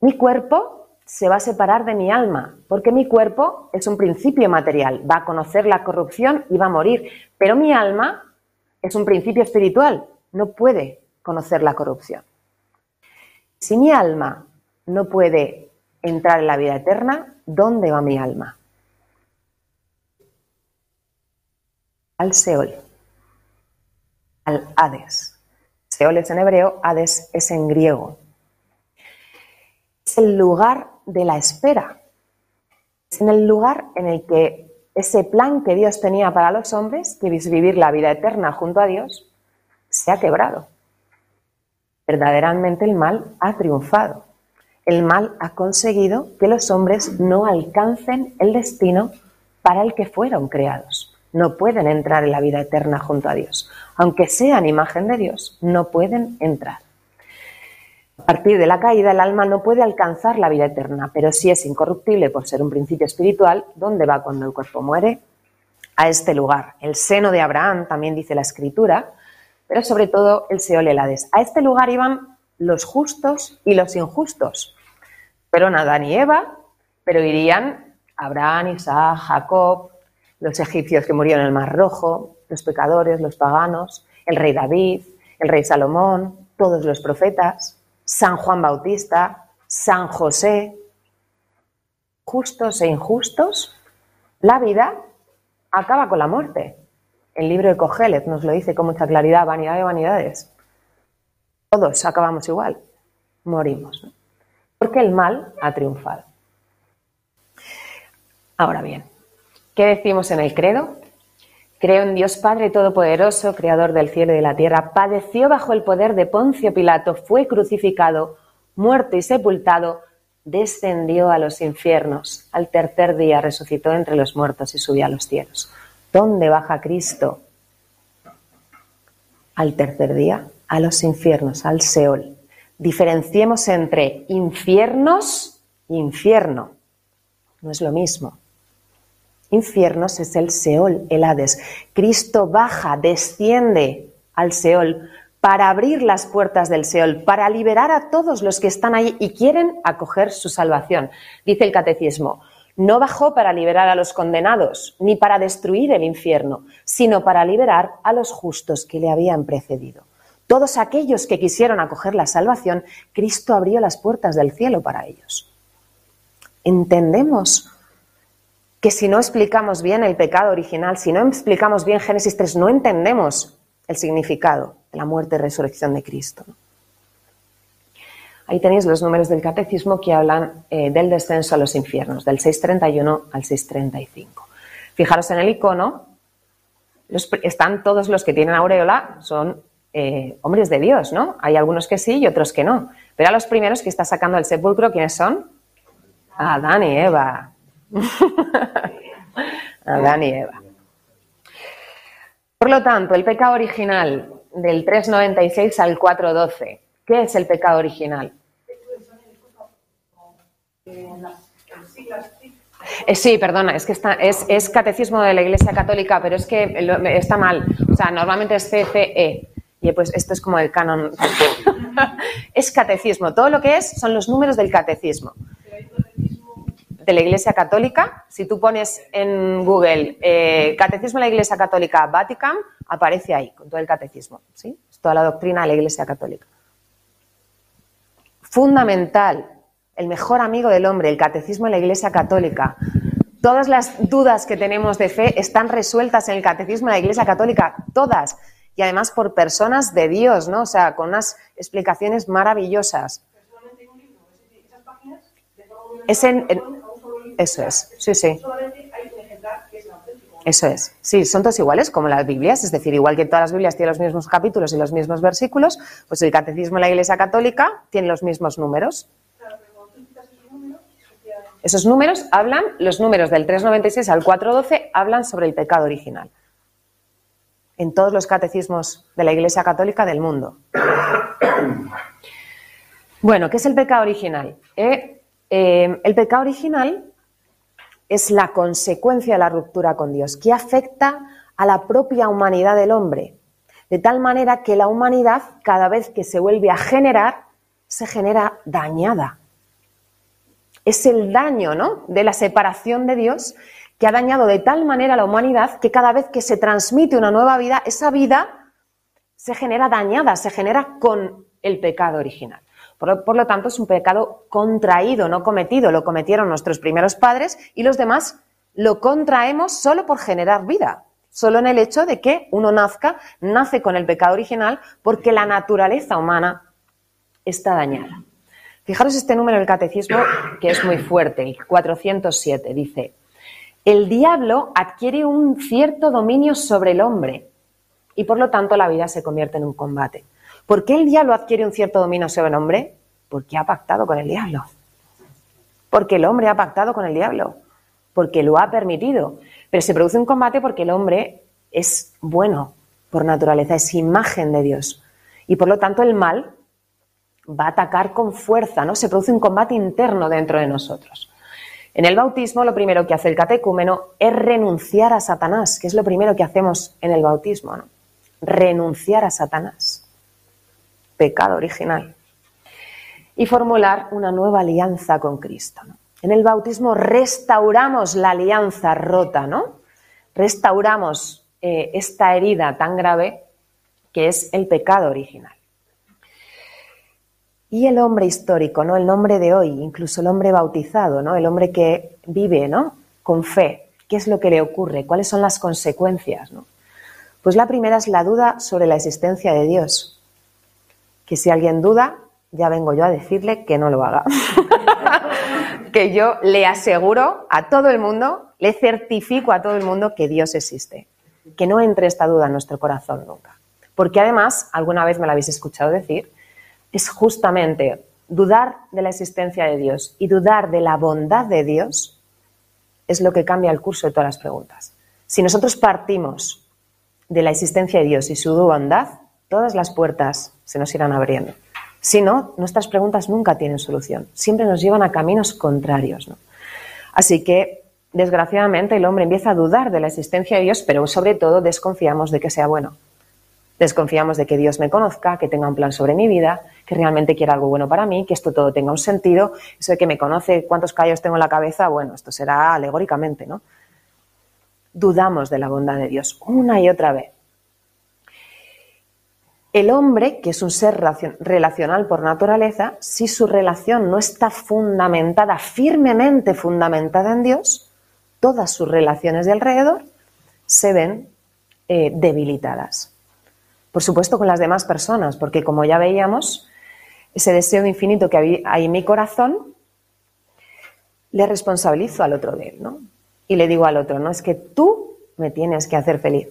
A: Mi cuerpo se va a separar de mi alma, porque mi cuerpo es un principio material, va a conocer la corrupción y va a morir, pero mi alma es un principio espiritual, no puede conocer la corrupción. Si mi alma no puede entrar en la vida eterna, ¿dónde va mi alma? Al Seol al Hades. Seol es en hebreo, Hades es en griego. Es el lugar de la espera. Es en el lugar en el que ese plan que Dios tenía para los hombres, que es vivir la vida eterna junto a Dios, se ha quebrado. Verdaderamente el mal ha triunfado. El mal ha conseguido que los hombres no alcancen el destino para el que fueron creados. No pueden entrar en la vida eterna junto a Dios aunque sean imagen de Dios, no pueden entrar. A partir de la caída, el alma no puede alcanzar la vida eterna, pero si es incorruptible por ser un principio espiritual. ¿Dónde va cuando el cuerpo muere? A este lugar, el seno de Abraham, también dice la escritura, pero sobre todo el Seol Helades. A este lugar iban los justos y los injustos. Pero Adán y Eva, pero irían Abraham, Isaac, Jacob, los egipcios que murieron en el Mar Rojo, los pecadores, los paganos, el rey David, el rey Salomón, todos los profetas, San Juan Bautista, San José, justos e injustos, la vida acaba con la muerte. El libro de Cogelet nos lo dice con mucha claridad, vanidad de vanidades. Todos acabamos igual, morimos, porque el mal ha triunfado. Ahora bien, ¿Qué decimos en el credo? Creo en Dios Padre Todopoderoso, Creador del cielo y de la tierra, padeció bajo el poder de Poncio Pilato, fue crucificado, muerto y sepultado, descendió a los infiernos, al tercer día resucitó entre los muertos y subió a los cielos. ¿Dónde baja Cristo? Al tercer día, a los infiernos, al Seol. Diferenciemos entre infiernos e infierno. No es lo mismo infiernos es el Seol, el Hades. Cristo baja, desciende al Seol para abrir las puertas del Seol, para liberar a todos los que están ahí y quieren acoger su salvación. Dice el catecismo, no bajó para liberar a los condenados, ni para destruir el infierno, sino para liberar a los justos que le habían precedido. Todos aquellos que quisieron acoger la salvación, Cristo abrió las puertas del cielo para ellos. ¿Entendemos que si no explicamos bien el pecado original, si no explicamos bien Génesis 3, no entendemos el significado de la muerte y resurrección de Cristo. Ahí tenéis los números del catecismo que hablan eh, del descenso a los infiernos, del 631 al 635. Fijaros en el icono, están todos los que tienen aureola, son eh, hombres de Dios, ¿no? Hay algunos que sí y otros que no. Pero a los primeros que está sacando el sepulcro, ¿quiénes son? Adán y Eva. Adán y Eva. Por lo tanto, el pecado original del 396 al 412. ¿Qué es el pecado original? Eh, sí, perdona, es que es, catecismo de la Iglesia Católica, pero es que está mal. O sea, normalmente es CCE. Y pues esto es como el canon. es catecismo. Todo lo que es son los números del catecismo de la Iglesia Católica. Si tú pones en Google eh, Catecismo de la Iglesia Católica Vatican, aparece ahí, con todo el catecismo. ¿sí? Es toda la doctrina de la Iglesia Católica. Fundamental, el mejor amigo del hombre, el catecismo de la Iglesia Católica. Todas las dudas que tenemos de fe están resueltas en el catecismo de la Iglesia Católica, todas. Y además por personas de Dios, ¿no? O sea, con unas explicaciones maravillosas. Es en, eso es, sí, sí. Eso es. Sí, son todos iguales, como las Biblias, es decir, igual que todas las Biblias tienen los mismos capítulos y los mismos versículos, pues el Catecismo de la Iglesia Católica tiene los mismos números. Esos números hablan, los números del 396 al 412 hablan sobre el pecado original. En todos los catecismos de la Iglesia Católica del mundo. Bueno, ¿qué es el pecado original? Eh, eh, el pecado original es la consecuencia de la ruptura con Dios, que afecta a la propia humanidad del hombre, de tal manera que la humanidad, cada vez que se vuelve a generar, se genera dañada. Es el daño ¿no? de la separación de Dios que ha dañado de tal manera a la humanidad que cada vez que se transmite una nueva vida, esa vida se genera dañada, se genera con el pecado original. Por, lo tanto, es un pecado contraído, no cometido. Lo cometieron nuestros primeros padres y los demás lo contraemos solo por generar vida, solo en el hecho de que uno nazca, nace con el pecado original porque la naturaleza humana está dañada. Fijaros este número del catecismo que es muy fuerte, el 407, dice, el diablo adquiere un cierto dominio sobre el hombre y por lo tanto la vida se convierte en un combate. ¿Por qué el diablo adquiere un cierto dominio sobre el hombre? Porque ha pactado con el diablo. Porque el hombre ha pactado con el diablo. Porque lo ha permitido. Pero se produce un combate porque el hombre es bueno por naturaleza, es imagen de Dios. Y por lo tanto el mal va a atacar con fuerza, ¿no? Se produce un combate interno dentro de nosotros. En el bautismo lo primero que hace el catecúmeno es renunciar a Satanás, que es lo primero que hacemos en el bautismo, ¿no? Renunciar a Satanás pecado original, y formular una nueva alianza con Cristo. En el bautismo restauramos la alianza rota, ¿no? Restauramos eh, esta herida tan grave que es el pecado original. Y el hombre histórico, ¿no? El hombre de hoy, incluso el hombre bautizado, ¿no? El hombre que vive, Con fe. ¿Qué es lo que le ocurre? ¿Cuáles son las consecuencias, Pues la primera es la duda sobre la existencia de Dios que si alguien duda, ya vengo yo a decirle que no lo haga. que yo le aseguro a todo el mundo, le certifico a todo el mundo que Dios existe. Que no entre esta duda en nuestro corazón nunca. Porque además, alguna vez me lo habéis escuchado decir, es justamente dudar de la existencia de Dios y dudar de la bondad de Dios es lo que cambia el curso de todas las preguntas. Si nosotros partimos de la existencia de Dios y su bondad, todas las puertas se nos irán abriendo. Si no, nuestras preguntas nunca tienen solución, siempre nos llevan a caminos contrarios. Así que, desgraciadamente, el hombre empieza a dudar de la existencia de Dios, pero sobre todo desconfiamos de que sea bueno. Desconfiamos de que Dios me conozca, que tenga un plan sobre mi vida, que realmente quiera algo bueno para mí, que esto todo tenga un sentido. Eso de que me conoce cuántos callos tengo en la cabeza, bueno, esto será alegóricamente, ¿no? Dudamos de la bondad de Dios una y otra vez. El hombre, que es un ser relacional por naturaleza, si su relación no está fundamentada, firmemente fundamentada en Dios, todas sus relaciones de alrededor se ven eh, debilitadas. Por supuesto con las demás personas, porque como ya veíamos, ese deseo infinito que hay en mi corazón, le responsabilizo al otro de él, ¿no? Y le digo al otro, no, es que tú me tienes que hacer feliz.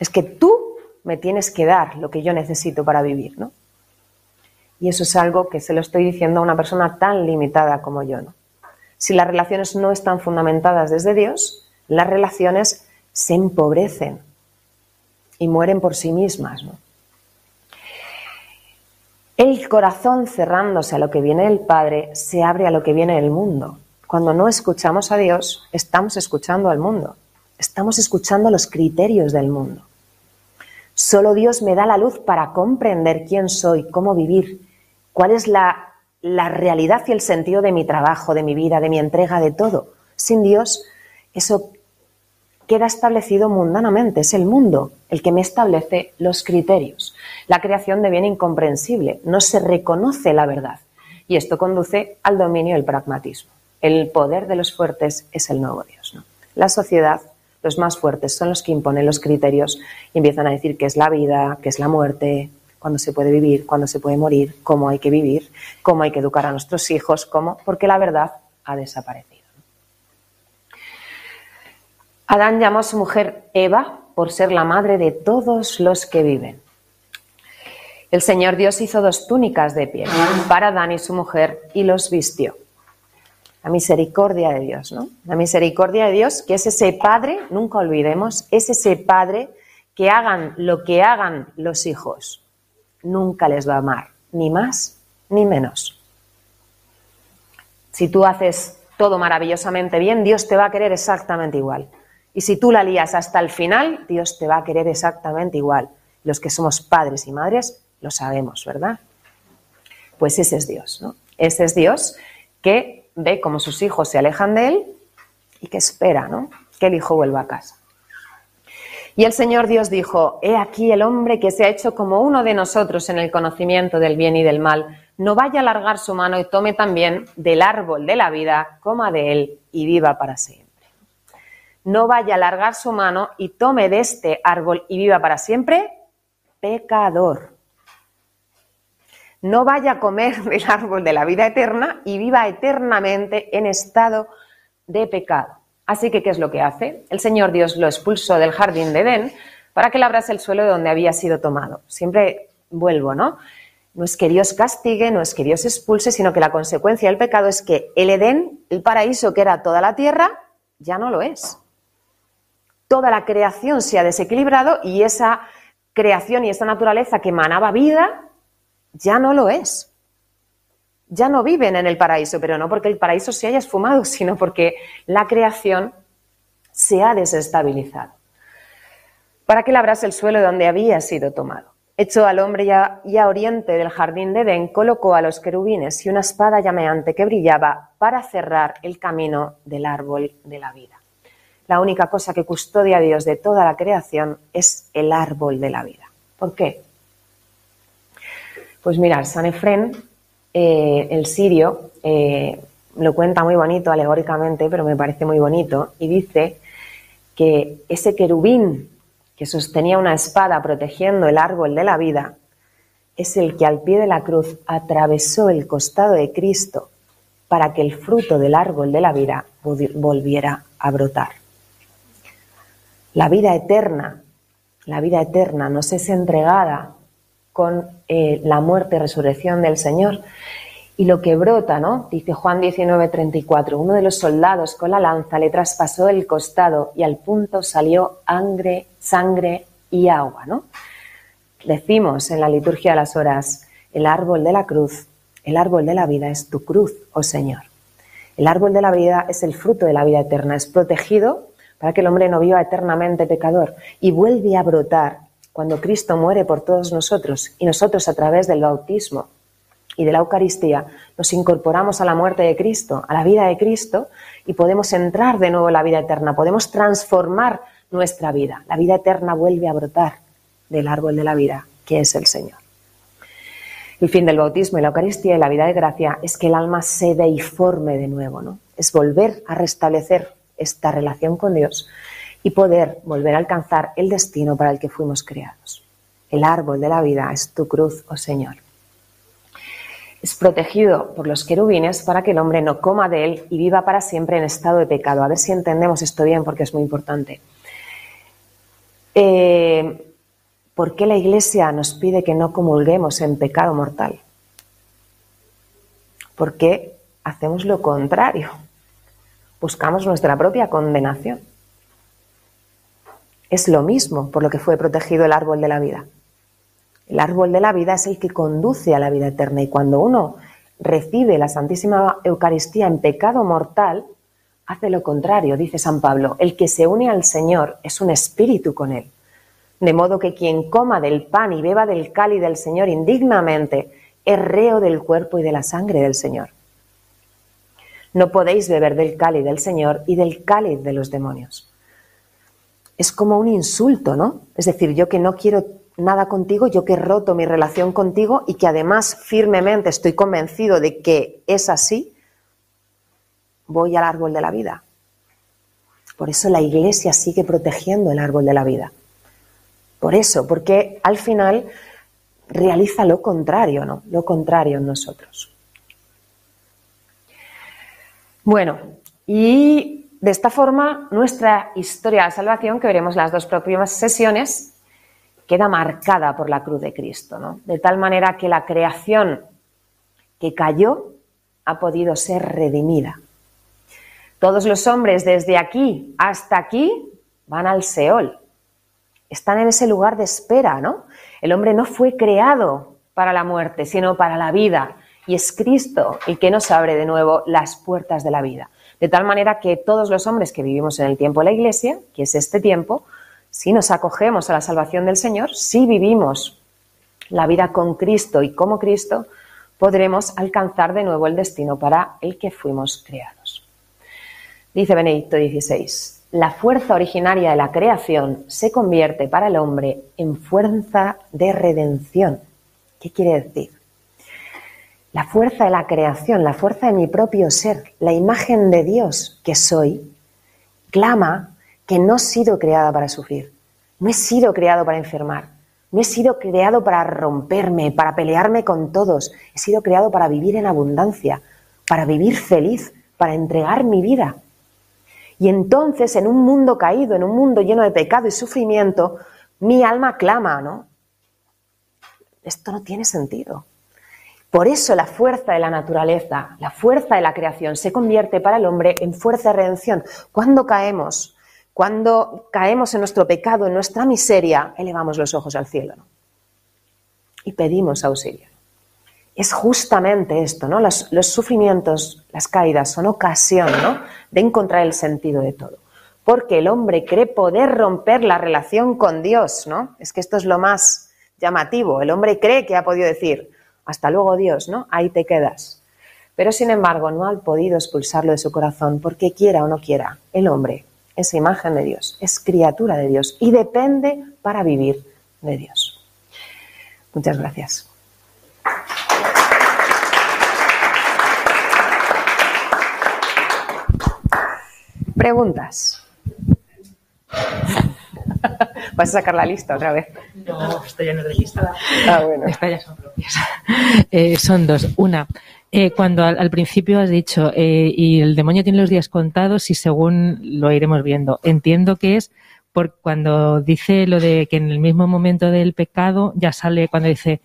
A: Es que tú me tienes que dar lo que yo necesito para vivir, ¿no? Y eso es algo que se lo estoy diciendo a una persona tan limitada como yo, ¿no? Si las relaciones no están fundamentadas desde Dios, las relaciones se empobrecen y mueren por sí mismas, El corazón cerrándose a lo que viene del Padre se abre a lo que viene del mundo. Cuando no escuchamos a Dios, estamos escuchando al mundo. Estamos escuchando los criterios del mundo. Solo Dios me da la luz para comprender quién soy, cómo vivir, cuál es la, realidad y el sentido de mi trabajo, de mi vida, de mi entrega, de todo. Sin Dios, eso queda establecido mundanamente, es el mundo el que me establece los criterios. La creación deviene incomprensible, no se reconoce la verdad y esto conduce al dominio del pragmatismo. El poder de los fuertes es el nuevo Dios. La sociedad los más fuertes son los que imponen los criterios y empiezan a decir qué es la vida, qué es la muerte, cuándo se puede vivir, cuándo se puede morir, cómo hay que vivir, cómo hay que educar a nuestros hijos, cómo, porque la verdad ha desaparecido. Adán llamó a su mujer Eva por ser la madre de todos los que viven. El Señor Dios hizo dos túnicas de piel para Adán y su mujer y los vistió la misericordia de Dios, ¿no? La misericordia de Dios, que es ese Padre, nunca olvidemos, es ese Padre que hagan lo que hagan los hijos, nunca les va a amar, ni más ni menos. Si tú haces todo maravillosamente bien, Dios te va a querer exactamente igual. Y si tú la lías hasta el final, Dios te va a querer exactamente igual. Los que somos padres y madres lo sabemos, ¿verdad? Pues ese es Dios, ¿no? Ese es Dios que ve cómo sus hijos se alejan de él y que espera, ¿no? Que el hijo vuelva a casa. Y el Señor Dios dijo, He aquí el hombre que se ha hecho como uno de nosotros en el conocimiento del bien y del mal, no vaya a alargar su mano y tome también del árbol de la vida, coma de él y viva para siempre. No vaya a alargar su mano y tome de este árbol y viva para siempre, pecador no vaya a comer del árbol de la vida eterna y viva eternamente en estado de pecado. Así que, ¿qué es lo que hace? El Señor Dios lo expulsó del jardín de Edén para que labrase el suelo de donde había sido tomado. Siempre vuelvo, ¿no? No es que Dios castigue, no es que Dios expulse, sino que la consecuencia del pecado es que el Edén, el paraíso que era toda la tierra, ya no lo es. Toda la creación se ha desequilibrado y esa creación y esa naturaleza que emanaba vida ya no lo es. Ya no viven en el paraíso, pero no porque el paraíso se haya esfumado, sino porque la creación se ha desestabilizado. ¿Para qué labras el suelo donde había sido tomado? Hecho al hombre ya, a oriente del jardín de Edén, colocó a los querubines y una espada llameante que brillaba para cerrar el camino del árbol de la vida. La única cosa que custodia Dios de toda la creación es el árbol de la vida. ¿Por qué? Pues mirar, San Efren, eh, el sirio, eh, lo cuenta muy bonito alegóricamente, pero me parece muy bonito, y dice que ese querubín que sostenía una espada protegiendo el árbol de la vida es el que al pie de la cruz atravesó el costado de Cristo para que el fruto del árbol de la vida volviera a brotar. La vida eterna, la vida eterna nos es entregada con eh, la muerte y resurrección del Señor. Y lo que brota, ¿no? Dice Juan 19:34, uno de los soldados con la lanza le traspasó el costado y al punto salió sangre, sangre y agua, ¿no? Decimos en la liturgia de las horas, el árbol de la cruz, el árbol de la vida es tu cruz, oh Señor. El árbol de la vida es el fruto de la vida eterna, es protegido para que el hombre no viva eternamente pecador y vuelve a brotar cuando Cristo muere por todos nosotros y nosotros a través del bautismo y de la Eucaristía nos incorporamos a la muerte de Cristo, a la vida de Cristo y podemos entrar de nuevo en la vida eterna, podemos transformar nuestra vida. La vida eterna vuelve a brotar del árbol de la vida, que es el Señor. El fin del bautismo y la Eucaristía y la vida de gracia es que el alma se deiforme de nuevo, ¿no? Es volver a restablecer esta relación con Dios y poder volver a alcanzar el destino para el que fuimos creados. El árbol de la vida es tu cruz, oh Señor. Es protegido por los querubines para que el hombre no coma de él y viva para siempre en estado de pecado. A ver si entendemos esto bien porque es muy importante. Eh, ¿Por qué la Iglesia nos pide que no comulguemos en pecado mortal? Porque hacemos lo contrario. Buscamos nuestra propia condenación. Es lo mismo por lo que fue protegido el árbol de la vida. El árbol de la vida es el que conduce a la vida eterna y cuando uno recibe la Santísima Eucaristía en pecado mortal, hace lo contrario, dice San Pablo, el que se une al Señor es un espíritu con él. De modo que quien coma del pan y beba del cáliz del Señor indignamente es reo del cuerpo y de la sangre del Señor. No podéis beber del cáliz del Señor y del cáliz de los demonios es como un insulto, ¿no? Es decir, yo que no quiero nada contigo, yo que he roto mi relación contigo y que además firmemente estoy convencido de que es así, voy al árbol de la vida. Por eso la iglesia sigue protegiendo el árbol de la vida. Por eso, porque al final realiza lo contrario, ¿no? Lo contrario en nosotros. Bueno, y de esta forma, nuestra historia de salvación, que veremos las dos próximas sesiones, queda marcada por la cruz de Cristo, de tal manera que la creación que cayó ha podido ser redimida. Todos los hombres desde aquí hasta aquí van al Seol. Están en ese lugar de espera, ¿no? El hombre no fue creado para la muerte, sino para la vida. Y es Cristo el que nos abre de nuevo las puertas de la vida. De tal manera que todos los hombres que vivimos en el tiempo de la Iglesia, que es este tiempo, si nos acogemos a la salvación del Señor, si vivimos la vida con Cristo y como Cristo, podremos alcanzar de nuevo el destino para el que fuimos creados. Dice Benedicto XVI, la fuerza originaria de la creación se convierte para el hombre en fuerza de redención. ¿Qué quiere decir? la fuerza de la creación, la fuerza de mi propio ser, la imagen de Dios que soy, clama que no he sido creada para sufrir, no he sido creado para enfermar, no he sido creado para romperme, para pelearme con todos, he sido creado para vivir en abundancia, para vivir feliz, para entregar mi vida. Y entonces, en un mundo caído, en un mundo lleno de pecado y sufrimiento, mi alma clama, ¿no? Esto no tiene sentido. Por eso la fuerza de la naturaleza, la fuerza de la creación, se convierte para el hombre en fuerza de redención. Cuando caemos, cuando caemos en nuestro pecado, en nuestra miseria, elevamos los ojos al cielo y pedimos auxilio. Es justamente esto, ¿no? Los, sufrimientos, las caídas, son ocasión de encontrar el sentido de todo. Porque el hombre cree poder romper la relación con Dios, ¿no? Es que esto es lo más llamativo. El hombre cree que ha podido decir, hasta luego Dios, ¿no? Ahí te quedas. Pero sin embargo no han podido expulsarlo de su corazón porque quiera o no quiera, el hombre, es imagen de Dios, es criatura de Dios y depende para vivir de Dios. Muchas gracias. Preguntas. ¿Vas a sacar la lista otra vez? No, estoy ya no de lista. Ah,
B: bueno. Estas ya son propias. Eh, son dos. Una, eh, cuando al, principio has dicho, eh, y el demonio tiene los días contados y según lo iremos viendo, entiendo que es por cuando dice lo de que en el mismo momento del pecado ya sale cuando dice,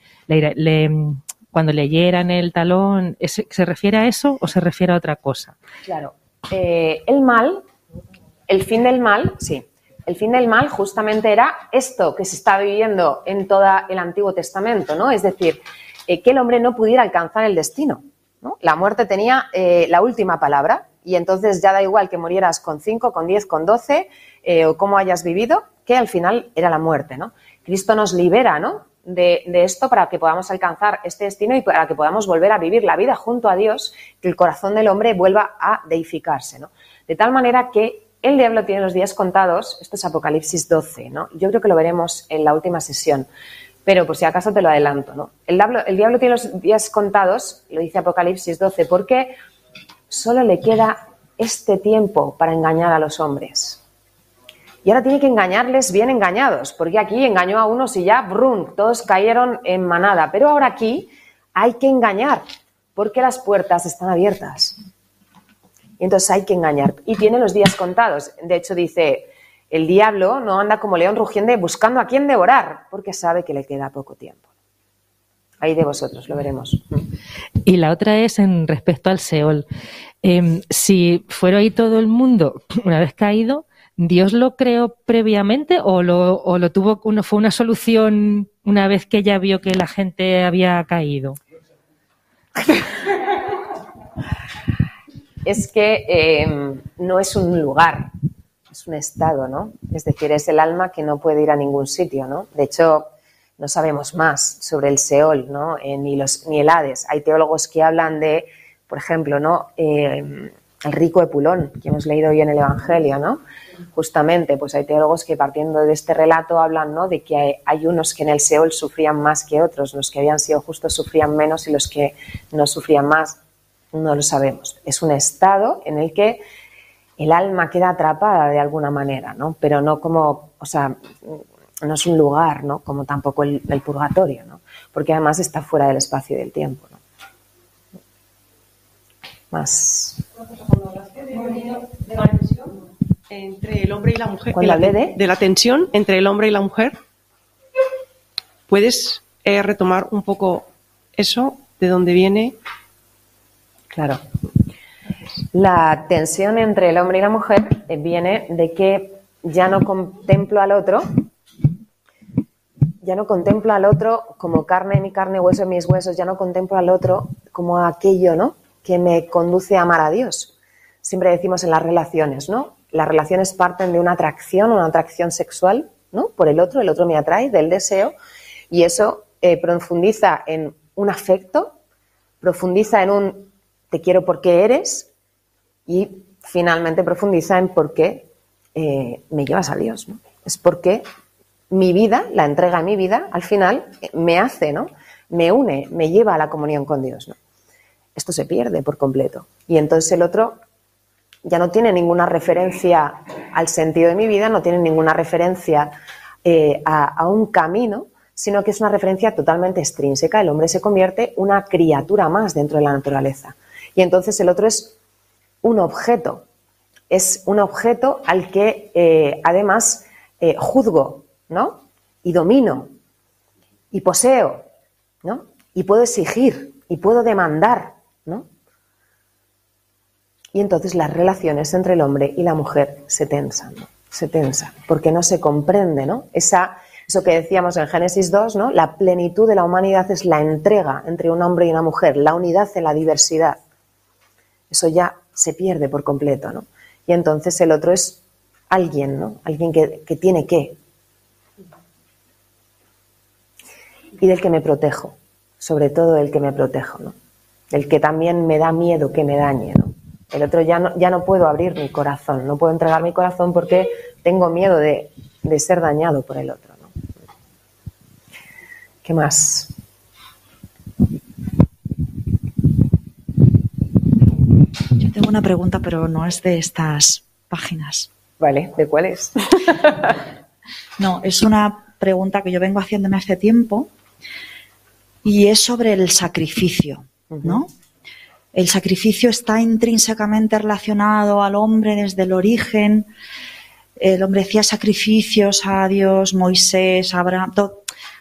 B: cuando le hieran el talón, ¿se, refiere a eso o se refiere a otra cosa?
A: Claro. el mal, el fin del mal, sí, el fin del mal justamente era esto que se está viviendo en todo el Antiguo Testamento, ¿no? Es decir, eh, que el hombre no pudiera alcanzar el destino. La muerte tenía eh, la última palabra y entonces ya da igual que murieras con 5, con 10, con 12 eh, o cómo hayas vivido, que al final era la muerte, ¿no? Cristo nos libera, De, esto para que podamos alcanzar este destino y para que podamos volver a vivir la vida junto a Dios, que el corazón del hombre vuelva a deificarse. ¿no? De tal manera que el diablo tiene los días contados, esto es Apocalipsis 12, ¿no? Yo creo que lo veremos en la última sesión, pero por si acaso te lo adelanto, ¿no? El diablo, el diablo tiene los días contados, lo dice Apocalipsis 12, porque solo le queda este tiempo para engañar a los hombres. Y ahora tiene que engañarles bien engañados, porque aquí engañó a unos y ya, brum, todos cayeron en manada. Pero ahora aquí hay que engañar, porque las puertas están abiertas entonces hay que engañar. Y tiene los días contados. De hecho, dice, el diablo no anda como león rugiente buscando a quién devorar, porque sabe que le queda poco tiempo. Ahí de vosotros, lo veremos. Y la otra es en respecto al Seol. Em, si fuera ahí todo el mundo, una vez caído, ¿Dios lo creó previamente o lo, o lo tuvo, uno, fue una solución una vez que ya vio que la gente había caído? es que em, no es un lugar, es un estado, ¿no? Es decir, es el alma que no puede ir a ningún sitio, ¿no? De hecho, no sabemos más sobre el Seol, ¿no? Eh, ni, los, ni el Hades. Hay teólogos que hablan de, por ejemplo, ¿no? Em, el rico Epulón, que hemos leído hoy en el Evangelio, ¿no? Justamente, pues hay teólogos que partiendo de este relato hablan, ¿no? De que hay, unos que en el Seol sufrían más que otros, los que habían sido justos sufrían menos y los que no sufrían más. No lo sabemos. Es un estado en el que el alma queda atrapada de alguna manera, ¿no? Pero no como, o sea, no es un lugar, ¿no? Como tampoco el, purgatorio, ¿no? Porque además está fuera del espacio y del tiempo, ¿no? Más.
B: Entre el hombre y la mujer. de... la tensión entre el hombre y la mujer. ¿Puedes eh, retomar un poco eso? ¿De dónde viene? Claro. La tensión entre el hombre y la mujer eh, viene de que ya no contemplo al otro, ya no contemplo al otro como carne en mi carne, hueso en mis huesos, ya no contemplo al otro como aquello, ¿no? Que me conduce a amar a Dios. Siempre decimos en las relaciones, ¿no? Las relaciones parten de una atracción, una atracción sexual, ¿no? Por el otro, el otro me atrae, del deseo, y eso eh, profundiza en un afecto, profundiza en un te quiero porque eres y finalmente profundiza en por qué eh, me llevas a Dios. Es porque mi vida, la entrega de mi vida, al final eh, me hace, ¿no? me une, me lleva a la comunión con Dios. ¿no? Esto se pierde por completo. Y entonces el otro ya no tiene ninguna referencia al sentido de mi vida, no tiene ninguna referencia eh, a, a un camino, sino que es una referencia totalmente extrínseca. El hombre se convierte una criatura más dentro de la naturaleza. Y entonces el otro es un objeto, es un objeto al que eh, además eh, juzgo, ¿no? Y domino, y poseo, ¿no? Y puedo exigir, y puedo demandar, ¿no? Y entonces las relaciones entre el hombre y la mujer se tensan, se tensan, porque no se comprende, ¿no? Esa, eso que decíamos en Génesis 2, ¿no? La plenitud de la humanidad es la entrega entre un hombre y una mujer, la unidad en la diversidad. Eso ya se pierde por completo, ¿no? Y entonces el otro es alguien, ¿no? Alguien que, tiene que. Y del que me protejo, sobre todo del que me protejo, ¿no? Del que también me da miedo que me dañe, ¿no? El otro ya no, ya no puedo abrir mi corazón, no puedo entregar mi corazón porque tengo miedo de, ser dañado por el otro. ¿no? ¿Qué más?
C: una pregunta, pero no es de estas páginas. Vale, ¿de cuáles? no, es una pregunta que yo vengo haciéndome hace tiempo y es sobre el sacrificio, ¿no? El sacrificio está intrínsecamente relacionado al hombre desde el origen. El hombre hacía sacrificios a Dios, Moisés, Abraham.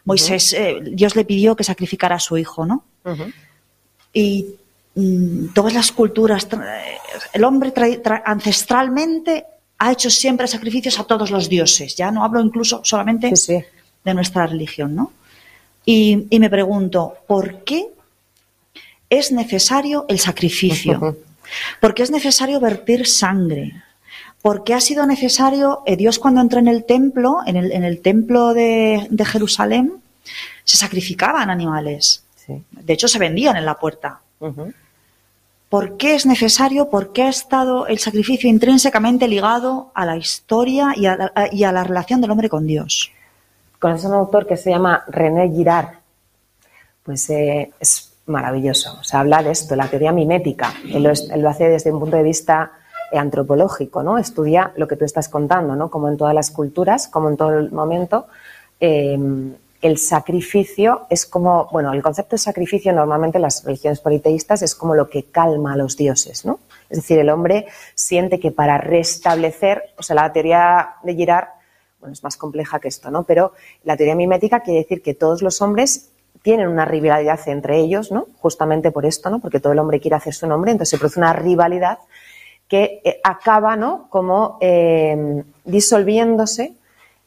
C: Moisés, eh, Dios le pidió que sacrificara a su hijo, ¿no? Mm, todas las culturas, eh, el hombre ancestralmente ha hecho siempre sacrificios a todos los dioses, ya no hablo incluso solamente de nuestra religión, ¿no? Y, me pregunto, ¿por qué es necesario el sacrificio? ¿Por qué es necesario vertir sangre? ¿Por qué ha sido necesario, eh, Dios cuando entró en el templo, en el, templo de, Jerusalén, se sacrificaban animales? De hecho, se vendían en la puerta ¿Por qué es necesario? ¿Por qué ha estado el sacrificio intrínsecamente ligado a la historia y a la, relación del hombre con Dios? con a un autor que se llama René Girard. Pues eh, es maravilloso. habla de esto, la teoría mimética. Él lo, hace desde un punto de vista eh, antropológico, ¿no? Estudia lo que tú estás contando, Como en todas las culturas, como en todo el momento, eh, el sacrificio es como, bueno, el concepto de sacrificio normalmente en las religiones politeístas es como lo que calma a los dioses, ¿no? Es decir, el hombre siente que para restablecer, o sea, la teoría de Girard, bueno, es más compleja que esto, ¿no? Pero la teoría mimética quiere decir que todos los hombres tienen una rivalidad entre ellos, ¿no? Justamente por esto, ¿no? Porque todo el hombre quiere hacer su nombre, entonces se produce una rivalidad que eh, acaba, ¿no? Como eh, disolviéndose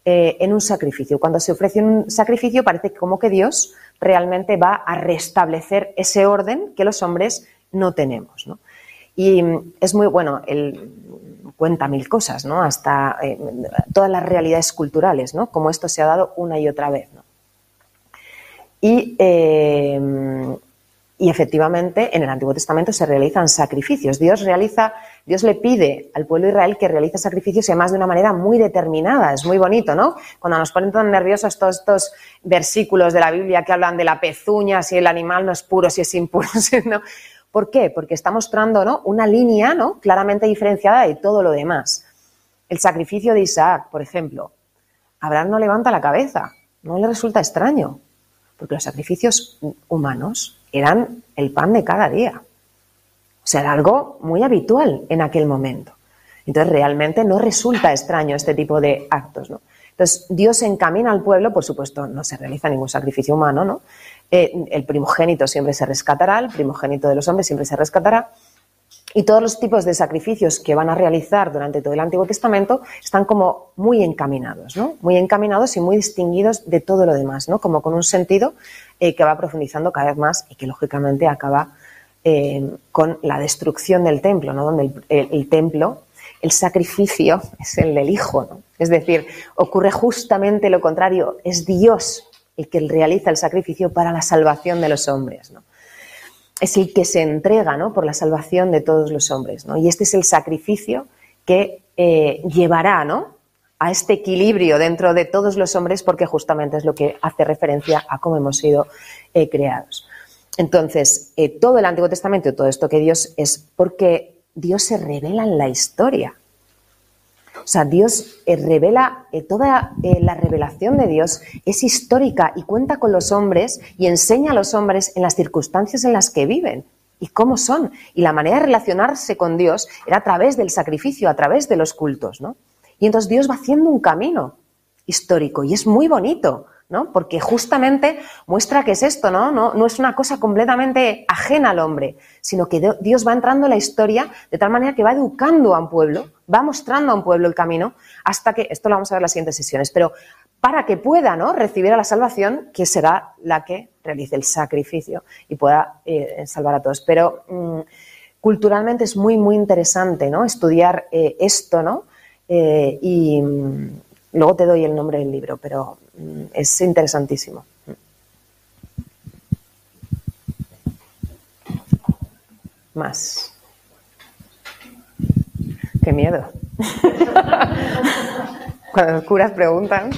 C: eh, en un sacrificio. Cuando se ofrece un sacrificio parece como que Dios realmente va a restablecer ese orden que los hombres no tenemos. Y es muy bueno, él cuenta mil cosas, Hasta eh, todas las realidades culturales, Como esto se ha dado una y otra vez, ¿no? Y eh, y efectivamente, en el Antiguo Testamento se realizan sacrificios. Dios realiza, Dios le pide al pueblo de Israel que realice sacrificios y además de una manera muy determinada. Es muy bonito, ¿no? Cuando nos ponen tan nerviosos todos estos versículos de la Biblia que hablan de la pezuña, si el animal no es puro, si es impuro, si no. ¿Por qué? Porque está mostrando ¿no? una línea ¿no? claramente diferenciada de todo lo demás. El sacrificio de Isaac, por ejemplo. Abraham no levanta la cabeza, no le resulta extraño porque los sacrificios humanos eran el pan de cada día. O sea, era algo muy habitual en aquel momento. Entonces, realmente no resulta extraño este tipo de actos, Entonces, Dios encamina al pueblo, por supuesto, no se realiza ningún sacrificio humano, ¿no? Eh, el primogénito siempre se rescatará, el primogénito de los hombres siempre se rescatará, y todos los tipos de sacrificios que van a realizar durante todo el Antiguo Testamento están como muy encaminados, ¿no? Muy encaminados y muy distinguidos de todo lo demás, ¿no? Como con un sentido eh, que va profundizando cada vez más y que lógicamente acaba eh, con la destrucción del templo, ¿no? Donde el, templo, el sacrificio es el del Hijo, ¿no? Es decir, ocurre justamente lo contrario, es Dios el que realiza el sacrificio para la salvación de los hombres, ¿no? es el que se entrega ¿no? por la salvación de todos los hombres. ¿no? Y este es el sacrificio que eh, llevará ¿no? a este equilibrio dentro de todos los hombres, porque justamente es lo que hace referencia a cómo hemos sido eh, creados. Entonces, eh, todo el Antiguo Testamento, todo esto que Dios es porque Dios se revela en la historia. O sea, Dios eh, revela, eh, toda eh, la revelación de Dios es histórica y cuenta con los hombres y enseña a los hombres en las circunstancias en las que viven y cómo son. Y la manera de relacionarse con Dios era a través del sacrificio, a través de los cultos, ¿no? Y entonces Dios va haciendo un camino histórico y es muy bonito. ¿no? Porque justamente muestra que es esto, ¿no? ¿no? ¿no? es una cosa completamente ajena al hombre, sino que Dios va entrando en la historia de tal manera que va educando a un pueblo va mostrando a un pueblo el camino hasta que, esto lo vamos a ver en las siguientes sesiones, pero para que pueda recibir a la salvación, que será la que realice el sacrificio y pueda eh, salvar a todos. Pero mm, culturalmente es muy, muy interesante estudiar eh, esto, ¿no? Eh, y mm, luego te doy el nombre del libro, pero mm, es interesantísimo.
A: Más. Qué miedo. Cuando los curas preguntan.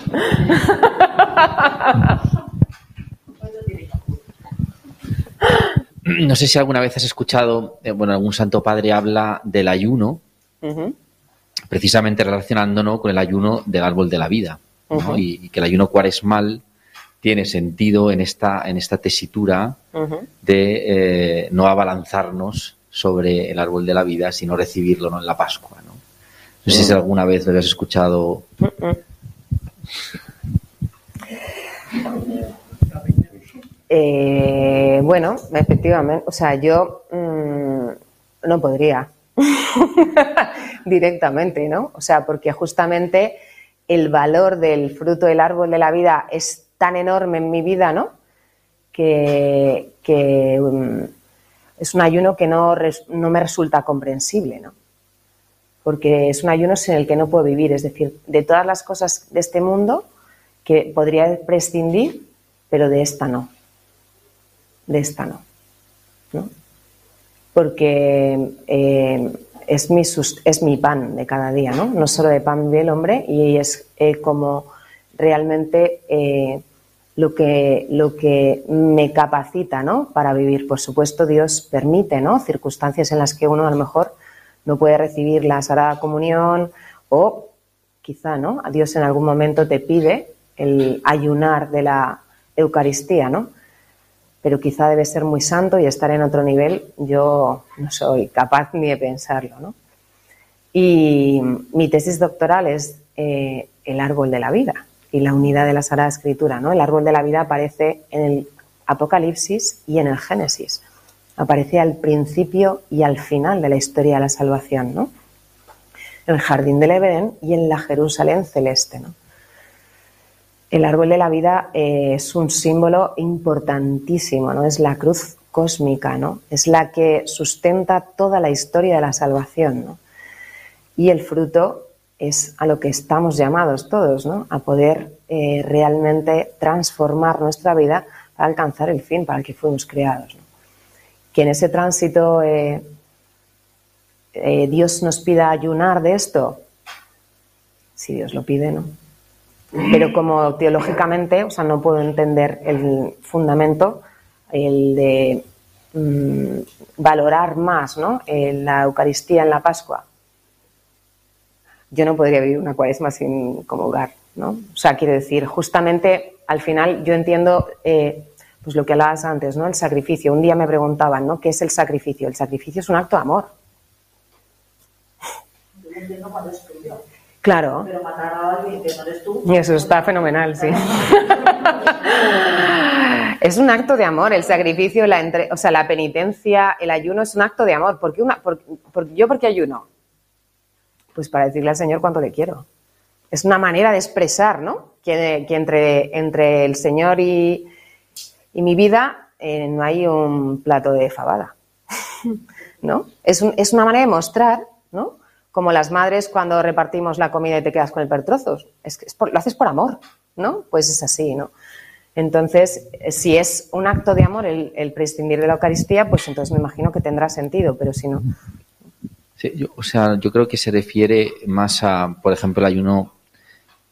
D: No sé si alguna vez has escuchado, eh, bueno, algún santo padre habla del ayuno, precisamente relacionándonos con el ayuno del árbol de la vida, y, que el ayuno cuaresmal tiene sentido en esta, en esta tesitura de eh, no abalanzarnos sobre el árbol de la vida, sino recibirlo ¿no? en la Pascua. No, no sé si alguna vez lo habías escuchado.
A: Eh, bueno, efectivamente, o sea, yo mm, no podría directamente, ¿no? O sea, porque justamente el valor del fruto del árbol de la vida es tan enorme en mi vida, ¿no? Que, mm, es un ayuno que no, me resulta comprensible, ¿no? Porque es un ayuno sin el que no puedo vivir, es decir, de todas las cosas de este mundo que podría prescindir, pero de esta no. De esta no. ¿no? Porque eh, es, mi es mi pan de cada día, ¿no? No solo de pan vive el hombre y es eh, como realmente. Eh, lo que, lo que me capacita ¿no? para vivir. Por supuesto, Dios permite ¿no? circunstancias en las que uno a lo mejor no puede recibir la Sagrada Comunión o quizá ¿no? A Dios en algún momento te pide el ayunar de la Eucaristía, ¿no? pero quizá debe ser muy santo y estar en otro nivel. Yo no soy capaz ni de pensarlo. ¿no? Y mi tesis doctoral es eh, el árbol de la vida y la unidad de la Sagrada Escritura. ¿no? El árbol de la vida aparece en el Apocalipsis y en el Génesis. Aparece al principio y al final de la historia de la salvación, ¿no? en el jardín del Edén y en la Jerusalén celeste. ¿no? El árbol de la vida eh, es un símbolo importantísimo, ¿no? es la cruz cósmica, ¿no? es la que sustenta toda la historia de la salvación. Y el fruto es a lo que estamos llamados todos, ¿no? A poder eh, realmente transformar nuestra vida para alcanzar el fin para el que fuimos creados. Que en ese tránsito eh, eh, Dios nos pida ayunar de esto, si Dios lo pide, ¿no? Pero como teológicamente, o sea, no puedo entender el fundamento, el de mm, valorar más, ¿no? la Eucaristía en la Pascua yo no podría vivir una cuaresma sin hogar, ¿no? O sea, quiero decir, justamente al final yo entiendo eh, pues lo que hablabas antes, ¿no? El sacrificio. Un día me preguntaban, ¿no? ¿Qué es el sacrificio? El sacrificio es un acto de amor. Yo entiendo Claro. Pero matar a alguien eres tú. Y eso está fenomenal, sí. es un acto de amor, el sacrificio, la entre, o sea, la penitencia, el ayuno es un acto de amor. ¿Por qué una, ¿Yo por ayuno? Pues para decirle al Señor cuánto le quiero. Es una manera de expresar, ¿no? Que, entre, entre el Señor y, mi vida eh, no hay un plato de fabada, ¿no? Es, una manera de mostrar, ¿no? Como las madres cuando repartimos la comida y te quedas con el pertrozos. Es que lo haces por amor, ¿no? Pues es así, ¿no? Entonces, eh, si es un acto de amor el, prescindir de la Eucaristía, pues entonces me imagino que tendrá sentido, pero si no, yo, o sea, yo creo que se refiere más a, por ejemplo, el ayuno,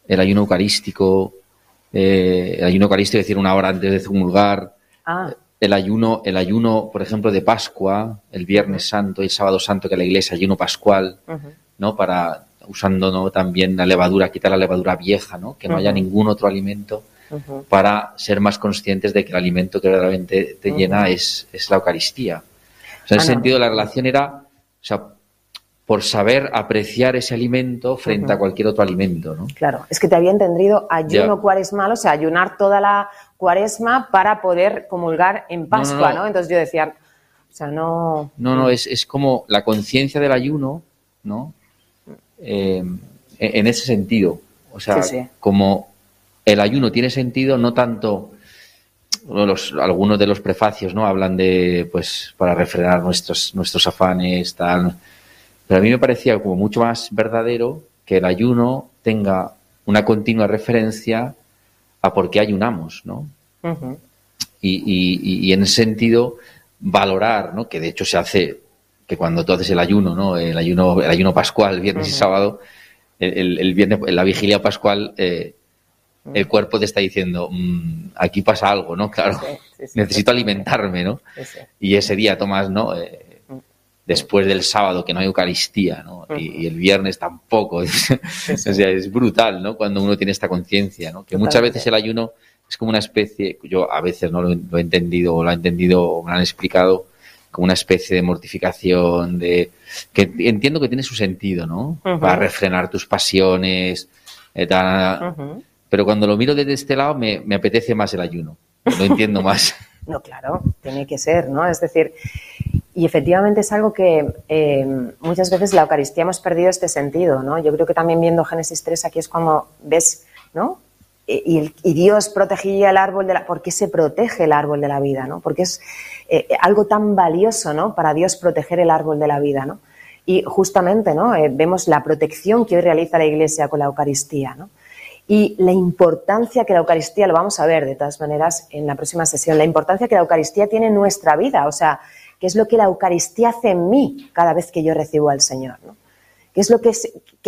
D: el ayuno eucarístico, eh, el ayuno eucarístico, es decir, una hora antes de comulgar, ah. el ayuno, el ayuno, por ejemplo, de Pascua, el Viernes Santo y el Sábado Santo que la Iglesia ayuno pascual, ¿no? Para usando ¿no? también la levadura, quitar la levadura vieja, ¿no? Que no haya ningún otro alimento para ser más conscientes de que el alimento que realmente te llena es, es la Eucaristía. O sea, en ah, sentido ese la relación era, por saber apreciar ese alimento frente a cualquier otro alimento, ¿no?
A: Claro, es que te había entendido ayuno cuaresmal, o sea, ayunar toda la cuaresma para poder comulgar en Pascua, ¿no? no, Entonces yo decía, o sea, no... No, no, es, como la conciencia del
D: ayuno, ¿no? Em, e, en ese sentido, o sea, como el ayuno tiene sentido, no tanto... Los, algunos de los prefacios, ¿no? Hablan de, pues, para refrenar nuestros, nuestros afanes, tal... Pero a mí me parecía como mucho más verdadero que el ayuno tenga una continua referencia a por qué ayunamos, ¿no? y, en ese sentido, valorar, ¿no? Que de hecho se hace, que cuando tú haces el ayuno, ¿no? El ayuno, el ayuno pascual, viernes y sábado, el, viernes, la vigilia pascual, eh, el cuerpo te está diciendo, mm, aquí pasa algo, ¿no? Claro, necesito alimentarme, ¿no? Y ese día Tomás, ¿no? Eh, después del sábado que no hay Eucaristía, ¿no? Y, el viernes tampoco. o sea, es brutal, ¿no? Cuando uno tiene esta conciencia, ¿no? Que muchas veces el ayuno es como una especie, yo a veces no lo, he entendido o lo he entendido o me lo han explicado como una especie de mortificación, de que entiendo que tiene su sentido, ¿no? Va a Para refrenar tus pasiones, eh, pero cuando lo miro desde este lado me, me apetece más el ayuno, lo entiendo más. no, claro, tiene que ser, ¿no? Es decir, y efectivamente es algo que eh, muchas veces la Eucaristía hemos perdido este sentido, ¿no? Yo creo que también viendo Génesis 3 aquí es cuando ves, ¿no? Eh, y, Dios protegía el árbol de la... ¿Por qué se protege el árbol de la vida, no? Porque es eh, algo tan valioso, ¿no? Para Dios proteger el árbol de la vida, ¿no? Y justamente, ¿no? vemos la protección que hoy realiza la Iglesia con la Eucaristía, ¿no? y la importancia que la Eucaristía, lo vamos a ver de todas maneras en la próxima sesión, la importancia que la Eucaristía tiene en nuestra vida. O sea, qué es lo que la Eucaristía hace en mí cada vez que yo recibo al Señor, qué es lo que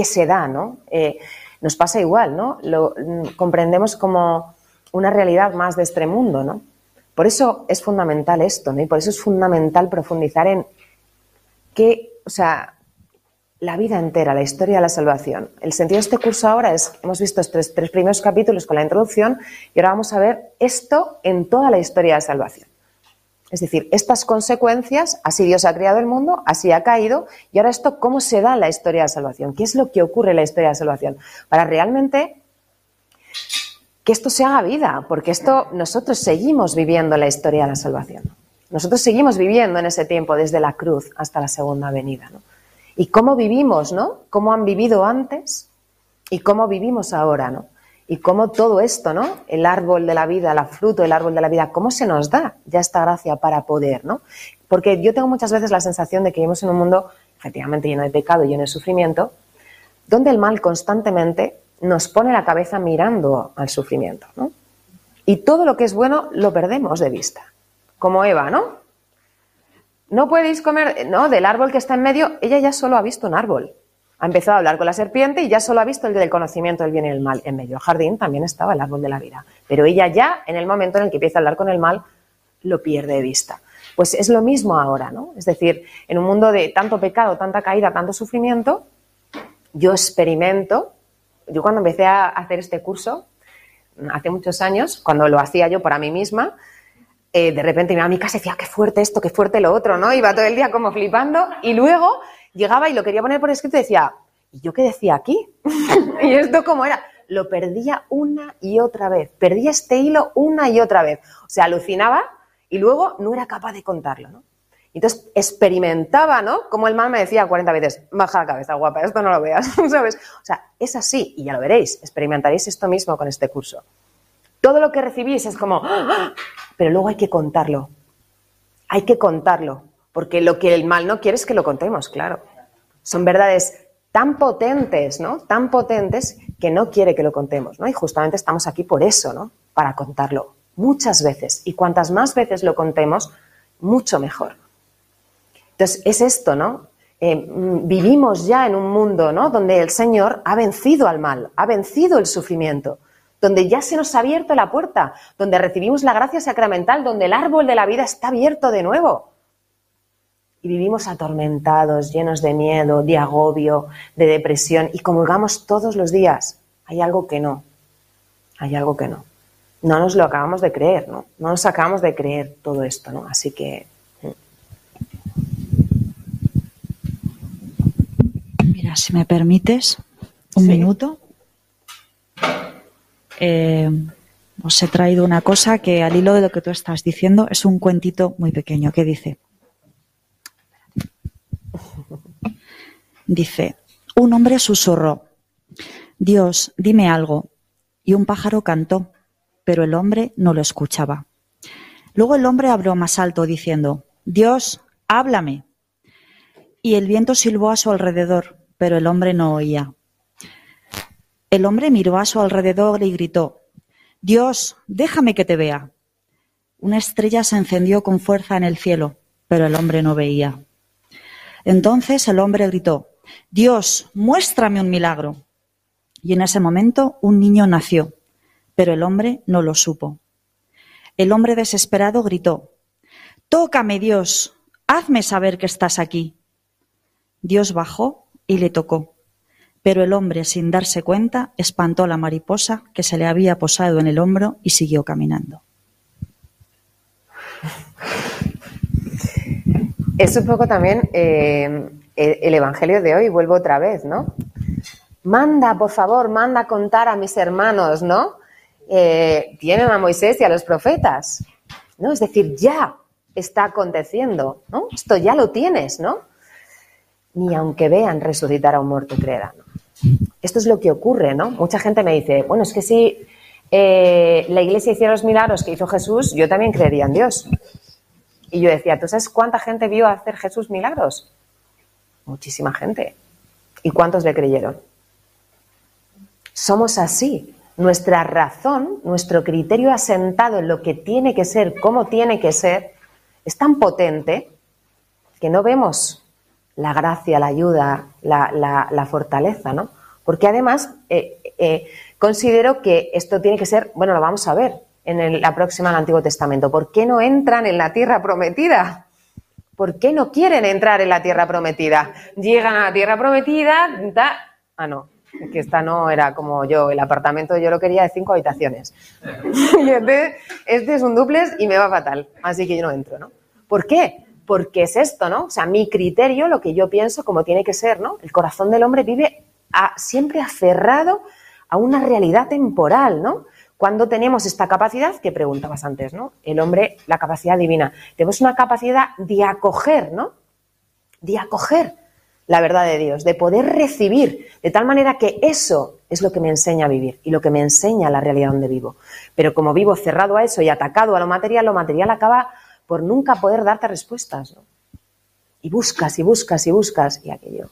D: se, da, ¿no? Eh, nos pasa igual, ¿no? Lo mm, comprendemos como una realidad más de este mundo, ¿no? Por eso es fundamental esto, ¿no? Y por eso es fundamental profundizar en qué, o sea, la vida entera, la historia de la salvación. El sentido de este curso ahora es, hemos visto estos tres primeros capítulos con la introducción y ahora vamos a ver esto en toda la historia de la salvación. Es decir, estas consecuencias, así Dios ha creado el mundo, así ha caído, y ahora esto, ¿cómo se da la historia de la salvación? ¿Qué es lo que ocurre en la historia de la salvación? Para realmente que esto se haga vida, porque esto nosotros seguimos viviendo la historia de la salvación. Nosotros seguimos viviendo en ese tiempo, desde la cruz hasta la segunda venida. ¿no? Y cómo vivimos, ¿no? Cómo han vivido antes y cómo vivimos ahora, ¿no? y cómo todo esto, ¿no? El árbol de la vida, la fruta del árbol de la vida, cómo se nos da ya esta gracia para poder, ¿no? Porque yo tengo muchas veces la sensación de que vivimos en un mundo efectivamente lleno de pecado, y lleno de sufrimiento, donde el mal constantemente nos pone la cabeza mirando al sufrimiento, ¿no? Y todo lo que es bueno lo perdemos de vista, como Eva, ¿no? No podéis comer, no, del árbol que está en medio, ella ya solo ha visto un árbol, ha empezado a hablar con la serpiente y ya solo ha visto el del conocimiento del bien y el mal. En medio del jardín también estaba el árbol de la vida. Pero ella ya, en el momento en el que empieza a hablar con el mal, lo pierde de vista. Pues es lo mismo ahora, ¿no? Es decir, en un mundo de tanto pecado, tanta caída, tanto sufrimiento, yo experimento. Yo cuando empecé a hacer este curso, hace muchos años, cuando lo hacía yo para mí misma, eh, de repente mi amiga se decía, ah, qué fuerte esto, qué fuerte lo otro, ¿no? Iba todo el día como flipando y luego llegaba y lo quería poner por escrito y decía, ¿y yo qué decía aquí? ¿Y esto cómo era? Lo perdía una y otra vez, perdía este hilo una y otra vez. O sea, alucinaba y luego no era capaz de contarlo, Entonces experimentaba, ¿no? Como el mal me decía 40 veces, baja la cabeza, guapa, esto no lo veas, ¿sabes? O sea, es así y ya lo veréis, experimentaréis esto mismo con este curso. Todo lo que recibís es como, ¡Ah! pero luego hay que contarlo, hay que contarlo. Porque lo que el mal no quiere es que lo contemos, claro. Son verdades tan potentes, ¿no? Tan potentes que no quiere que lo contemos, ¿no? Y justamente estamos aquí por eso, ¿no? Para contarlo muchas veces. Y cuantas más veces lo contemos, mucho mejor. Entonces, es esto, ¿no? Eh, mm, vivimos ya en un mundo, ¿no? Donde el Señor ha vencido al mal, ha vencido el sufrimiento, donde ya se nos ha abierto la puerta, donde recibimos la gracia sacramental, donde el árbol de la vida está abierto de nuevo y vivimos atormentados, llenos de miedo, de agobio, de depresión y comulgamos todos los días. Hay algo que no, hay algo que no. No nos lo acabamos de creer, ¿no? No nos acabamos de creer todo esto, ¿no? Así que... Mm.
C: Mira, si me permites, un minuto. Eh, os he traído una cosa que al hilo de lo que tú estás diciendo es un cuentito muy pequeño que dice, Dice, un hombre susurró, Dios, dime algo. Y un pájaro cantó, pero el hombre no lo escuchaba. Luego el hombre habló más alto, diciendo, Dios, háblame. Y el viento silbó a su alrededor, pero el hombre no oía. El hombre miró a su alrededor y gritó, Dios, déjame que te vea. Una estrella se encendió con fuerza en el cielo, pero el hombre no veía. Entonces el hombre gritó, Dios, muéstrame un milagro. Y en ese momento un niño nació, pero el hombre no lo supo. El hombre desesperado gritó, Tócame, Dios, hazme saber que estás aquí. Dios bajó y le tocó, pero el hombre, sin darse cuenta, espantó a la mariposa que se le había posado en el hombro y siguió caminando.
A: Es un poco también eh, el, Evangelio de hoy, vuelvo otra vez, ¿no? Manda, por favor, manda contar a mis hermanos, ¿no? Eh, tienen a Moisés y a los profetas, ¿no? Es decir, ya está aconteciendo, ¿no? Esto ya lo tienes, ¿no? Ni aunque vean resucitar a un muerto creerán. Esto es lo que ocurre, ¿no? Mucha gente me dice, bueno, es que si eh, la iglesia hiciera los milagros que hizo Jesús, yo también creería en Dios. Y yo decía, ¿tú sabes cuánta gente vio hacer Jesús milagros? muchísima gente. ¿Y cuántos le creyeron? Somos así. Nuestra razón, nuestro criterio asentado en lo que tiene que ser, cómo tiene que ser, es tan potente que no vemos la gracia, la ayuda, la, fortaleza, ¿no? Porque además eh, eh, considero que esto tiene que ser, bueno, lo vamos a ver en la próxima del Antiguo Testamento. ¿Por qué no entran en la tierra prometida? ¿Por qué no quieren entrar en la tierra prometida? Llegan a la tierra prometida, ah, no, que esta no era como yo, el apartamento yo lo quería de cinco habitaciones. y este, este, es un duplex y me va fatal, así que yo no entro, ¿no? ¿Por qué? Porque es esto, ¿no? O sea, mi criterio, lo que yo pienso, como tiene que ser, ¿no? El corazón del hombre vive siempre aferrado a una realidad temporal, ¿no? Cuando tenemos esta capacidad, que preguntabas antes, ¿no? El hombre, la capacidad divina. Tenemos una capacidad de acoger, ¿no? De acoger la verdad de Dios, de poder recibir, de tal manera que eso es lo que me enseña a vivir y lo que me enseña la realidad donde vivo. Pero como vivo cerrado a eso y atacado a lo material, lo material acaba por nunca poder darte respuestas. ¿no? Y buscas y buscas y buscas y aquello.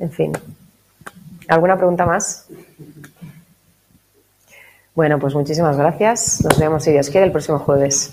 A: En fin. ¿Alguna pregunta más? Bueno, pues muchísimas gracias. Nos vemos, si Dios quiere, el próximo jueves.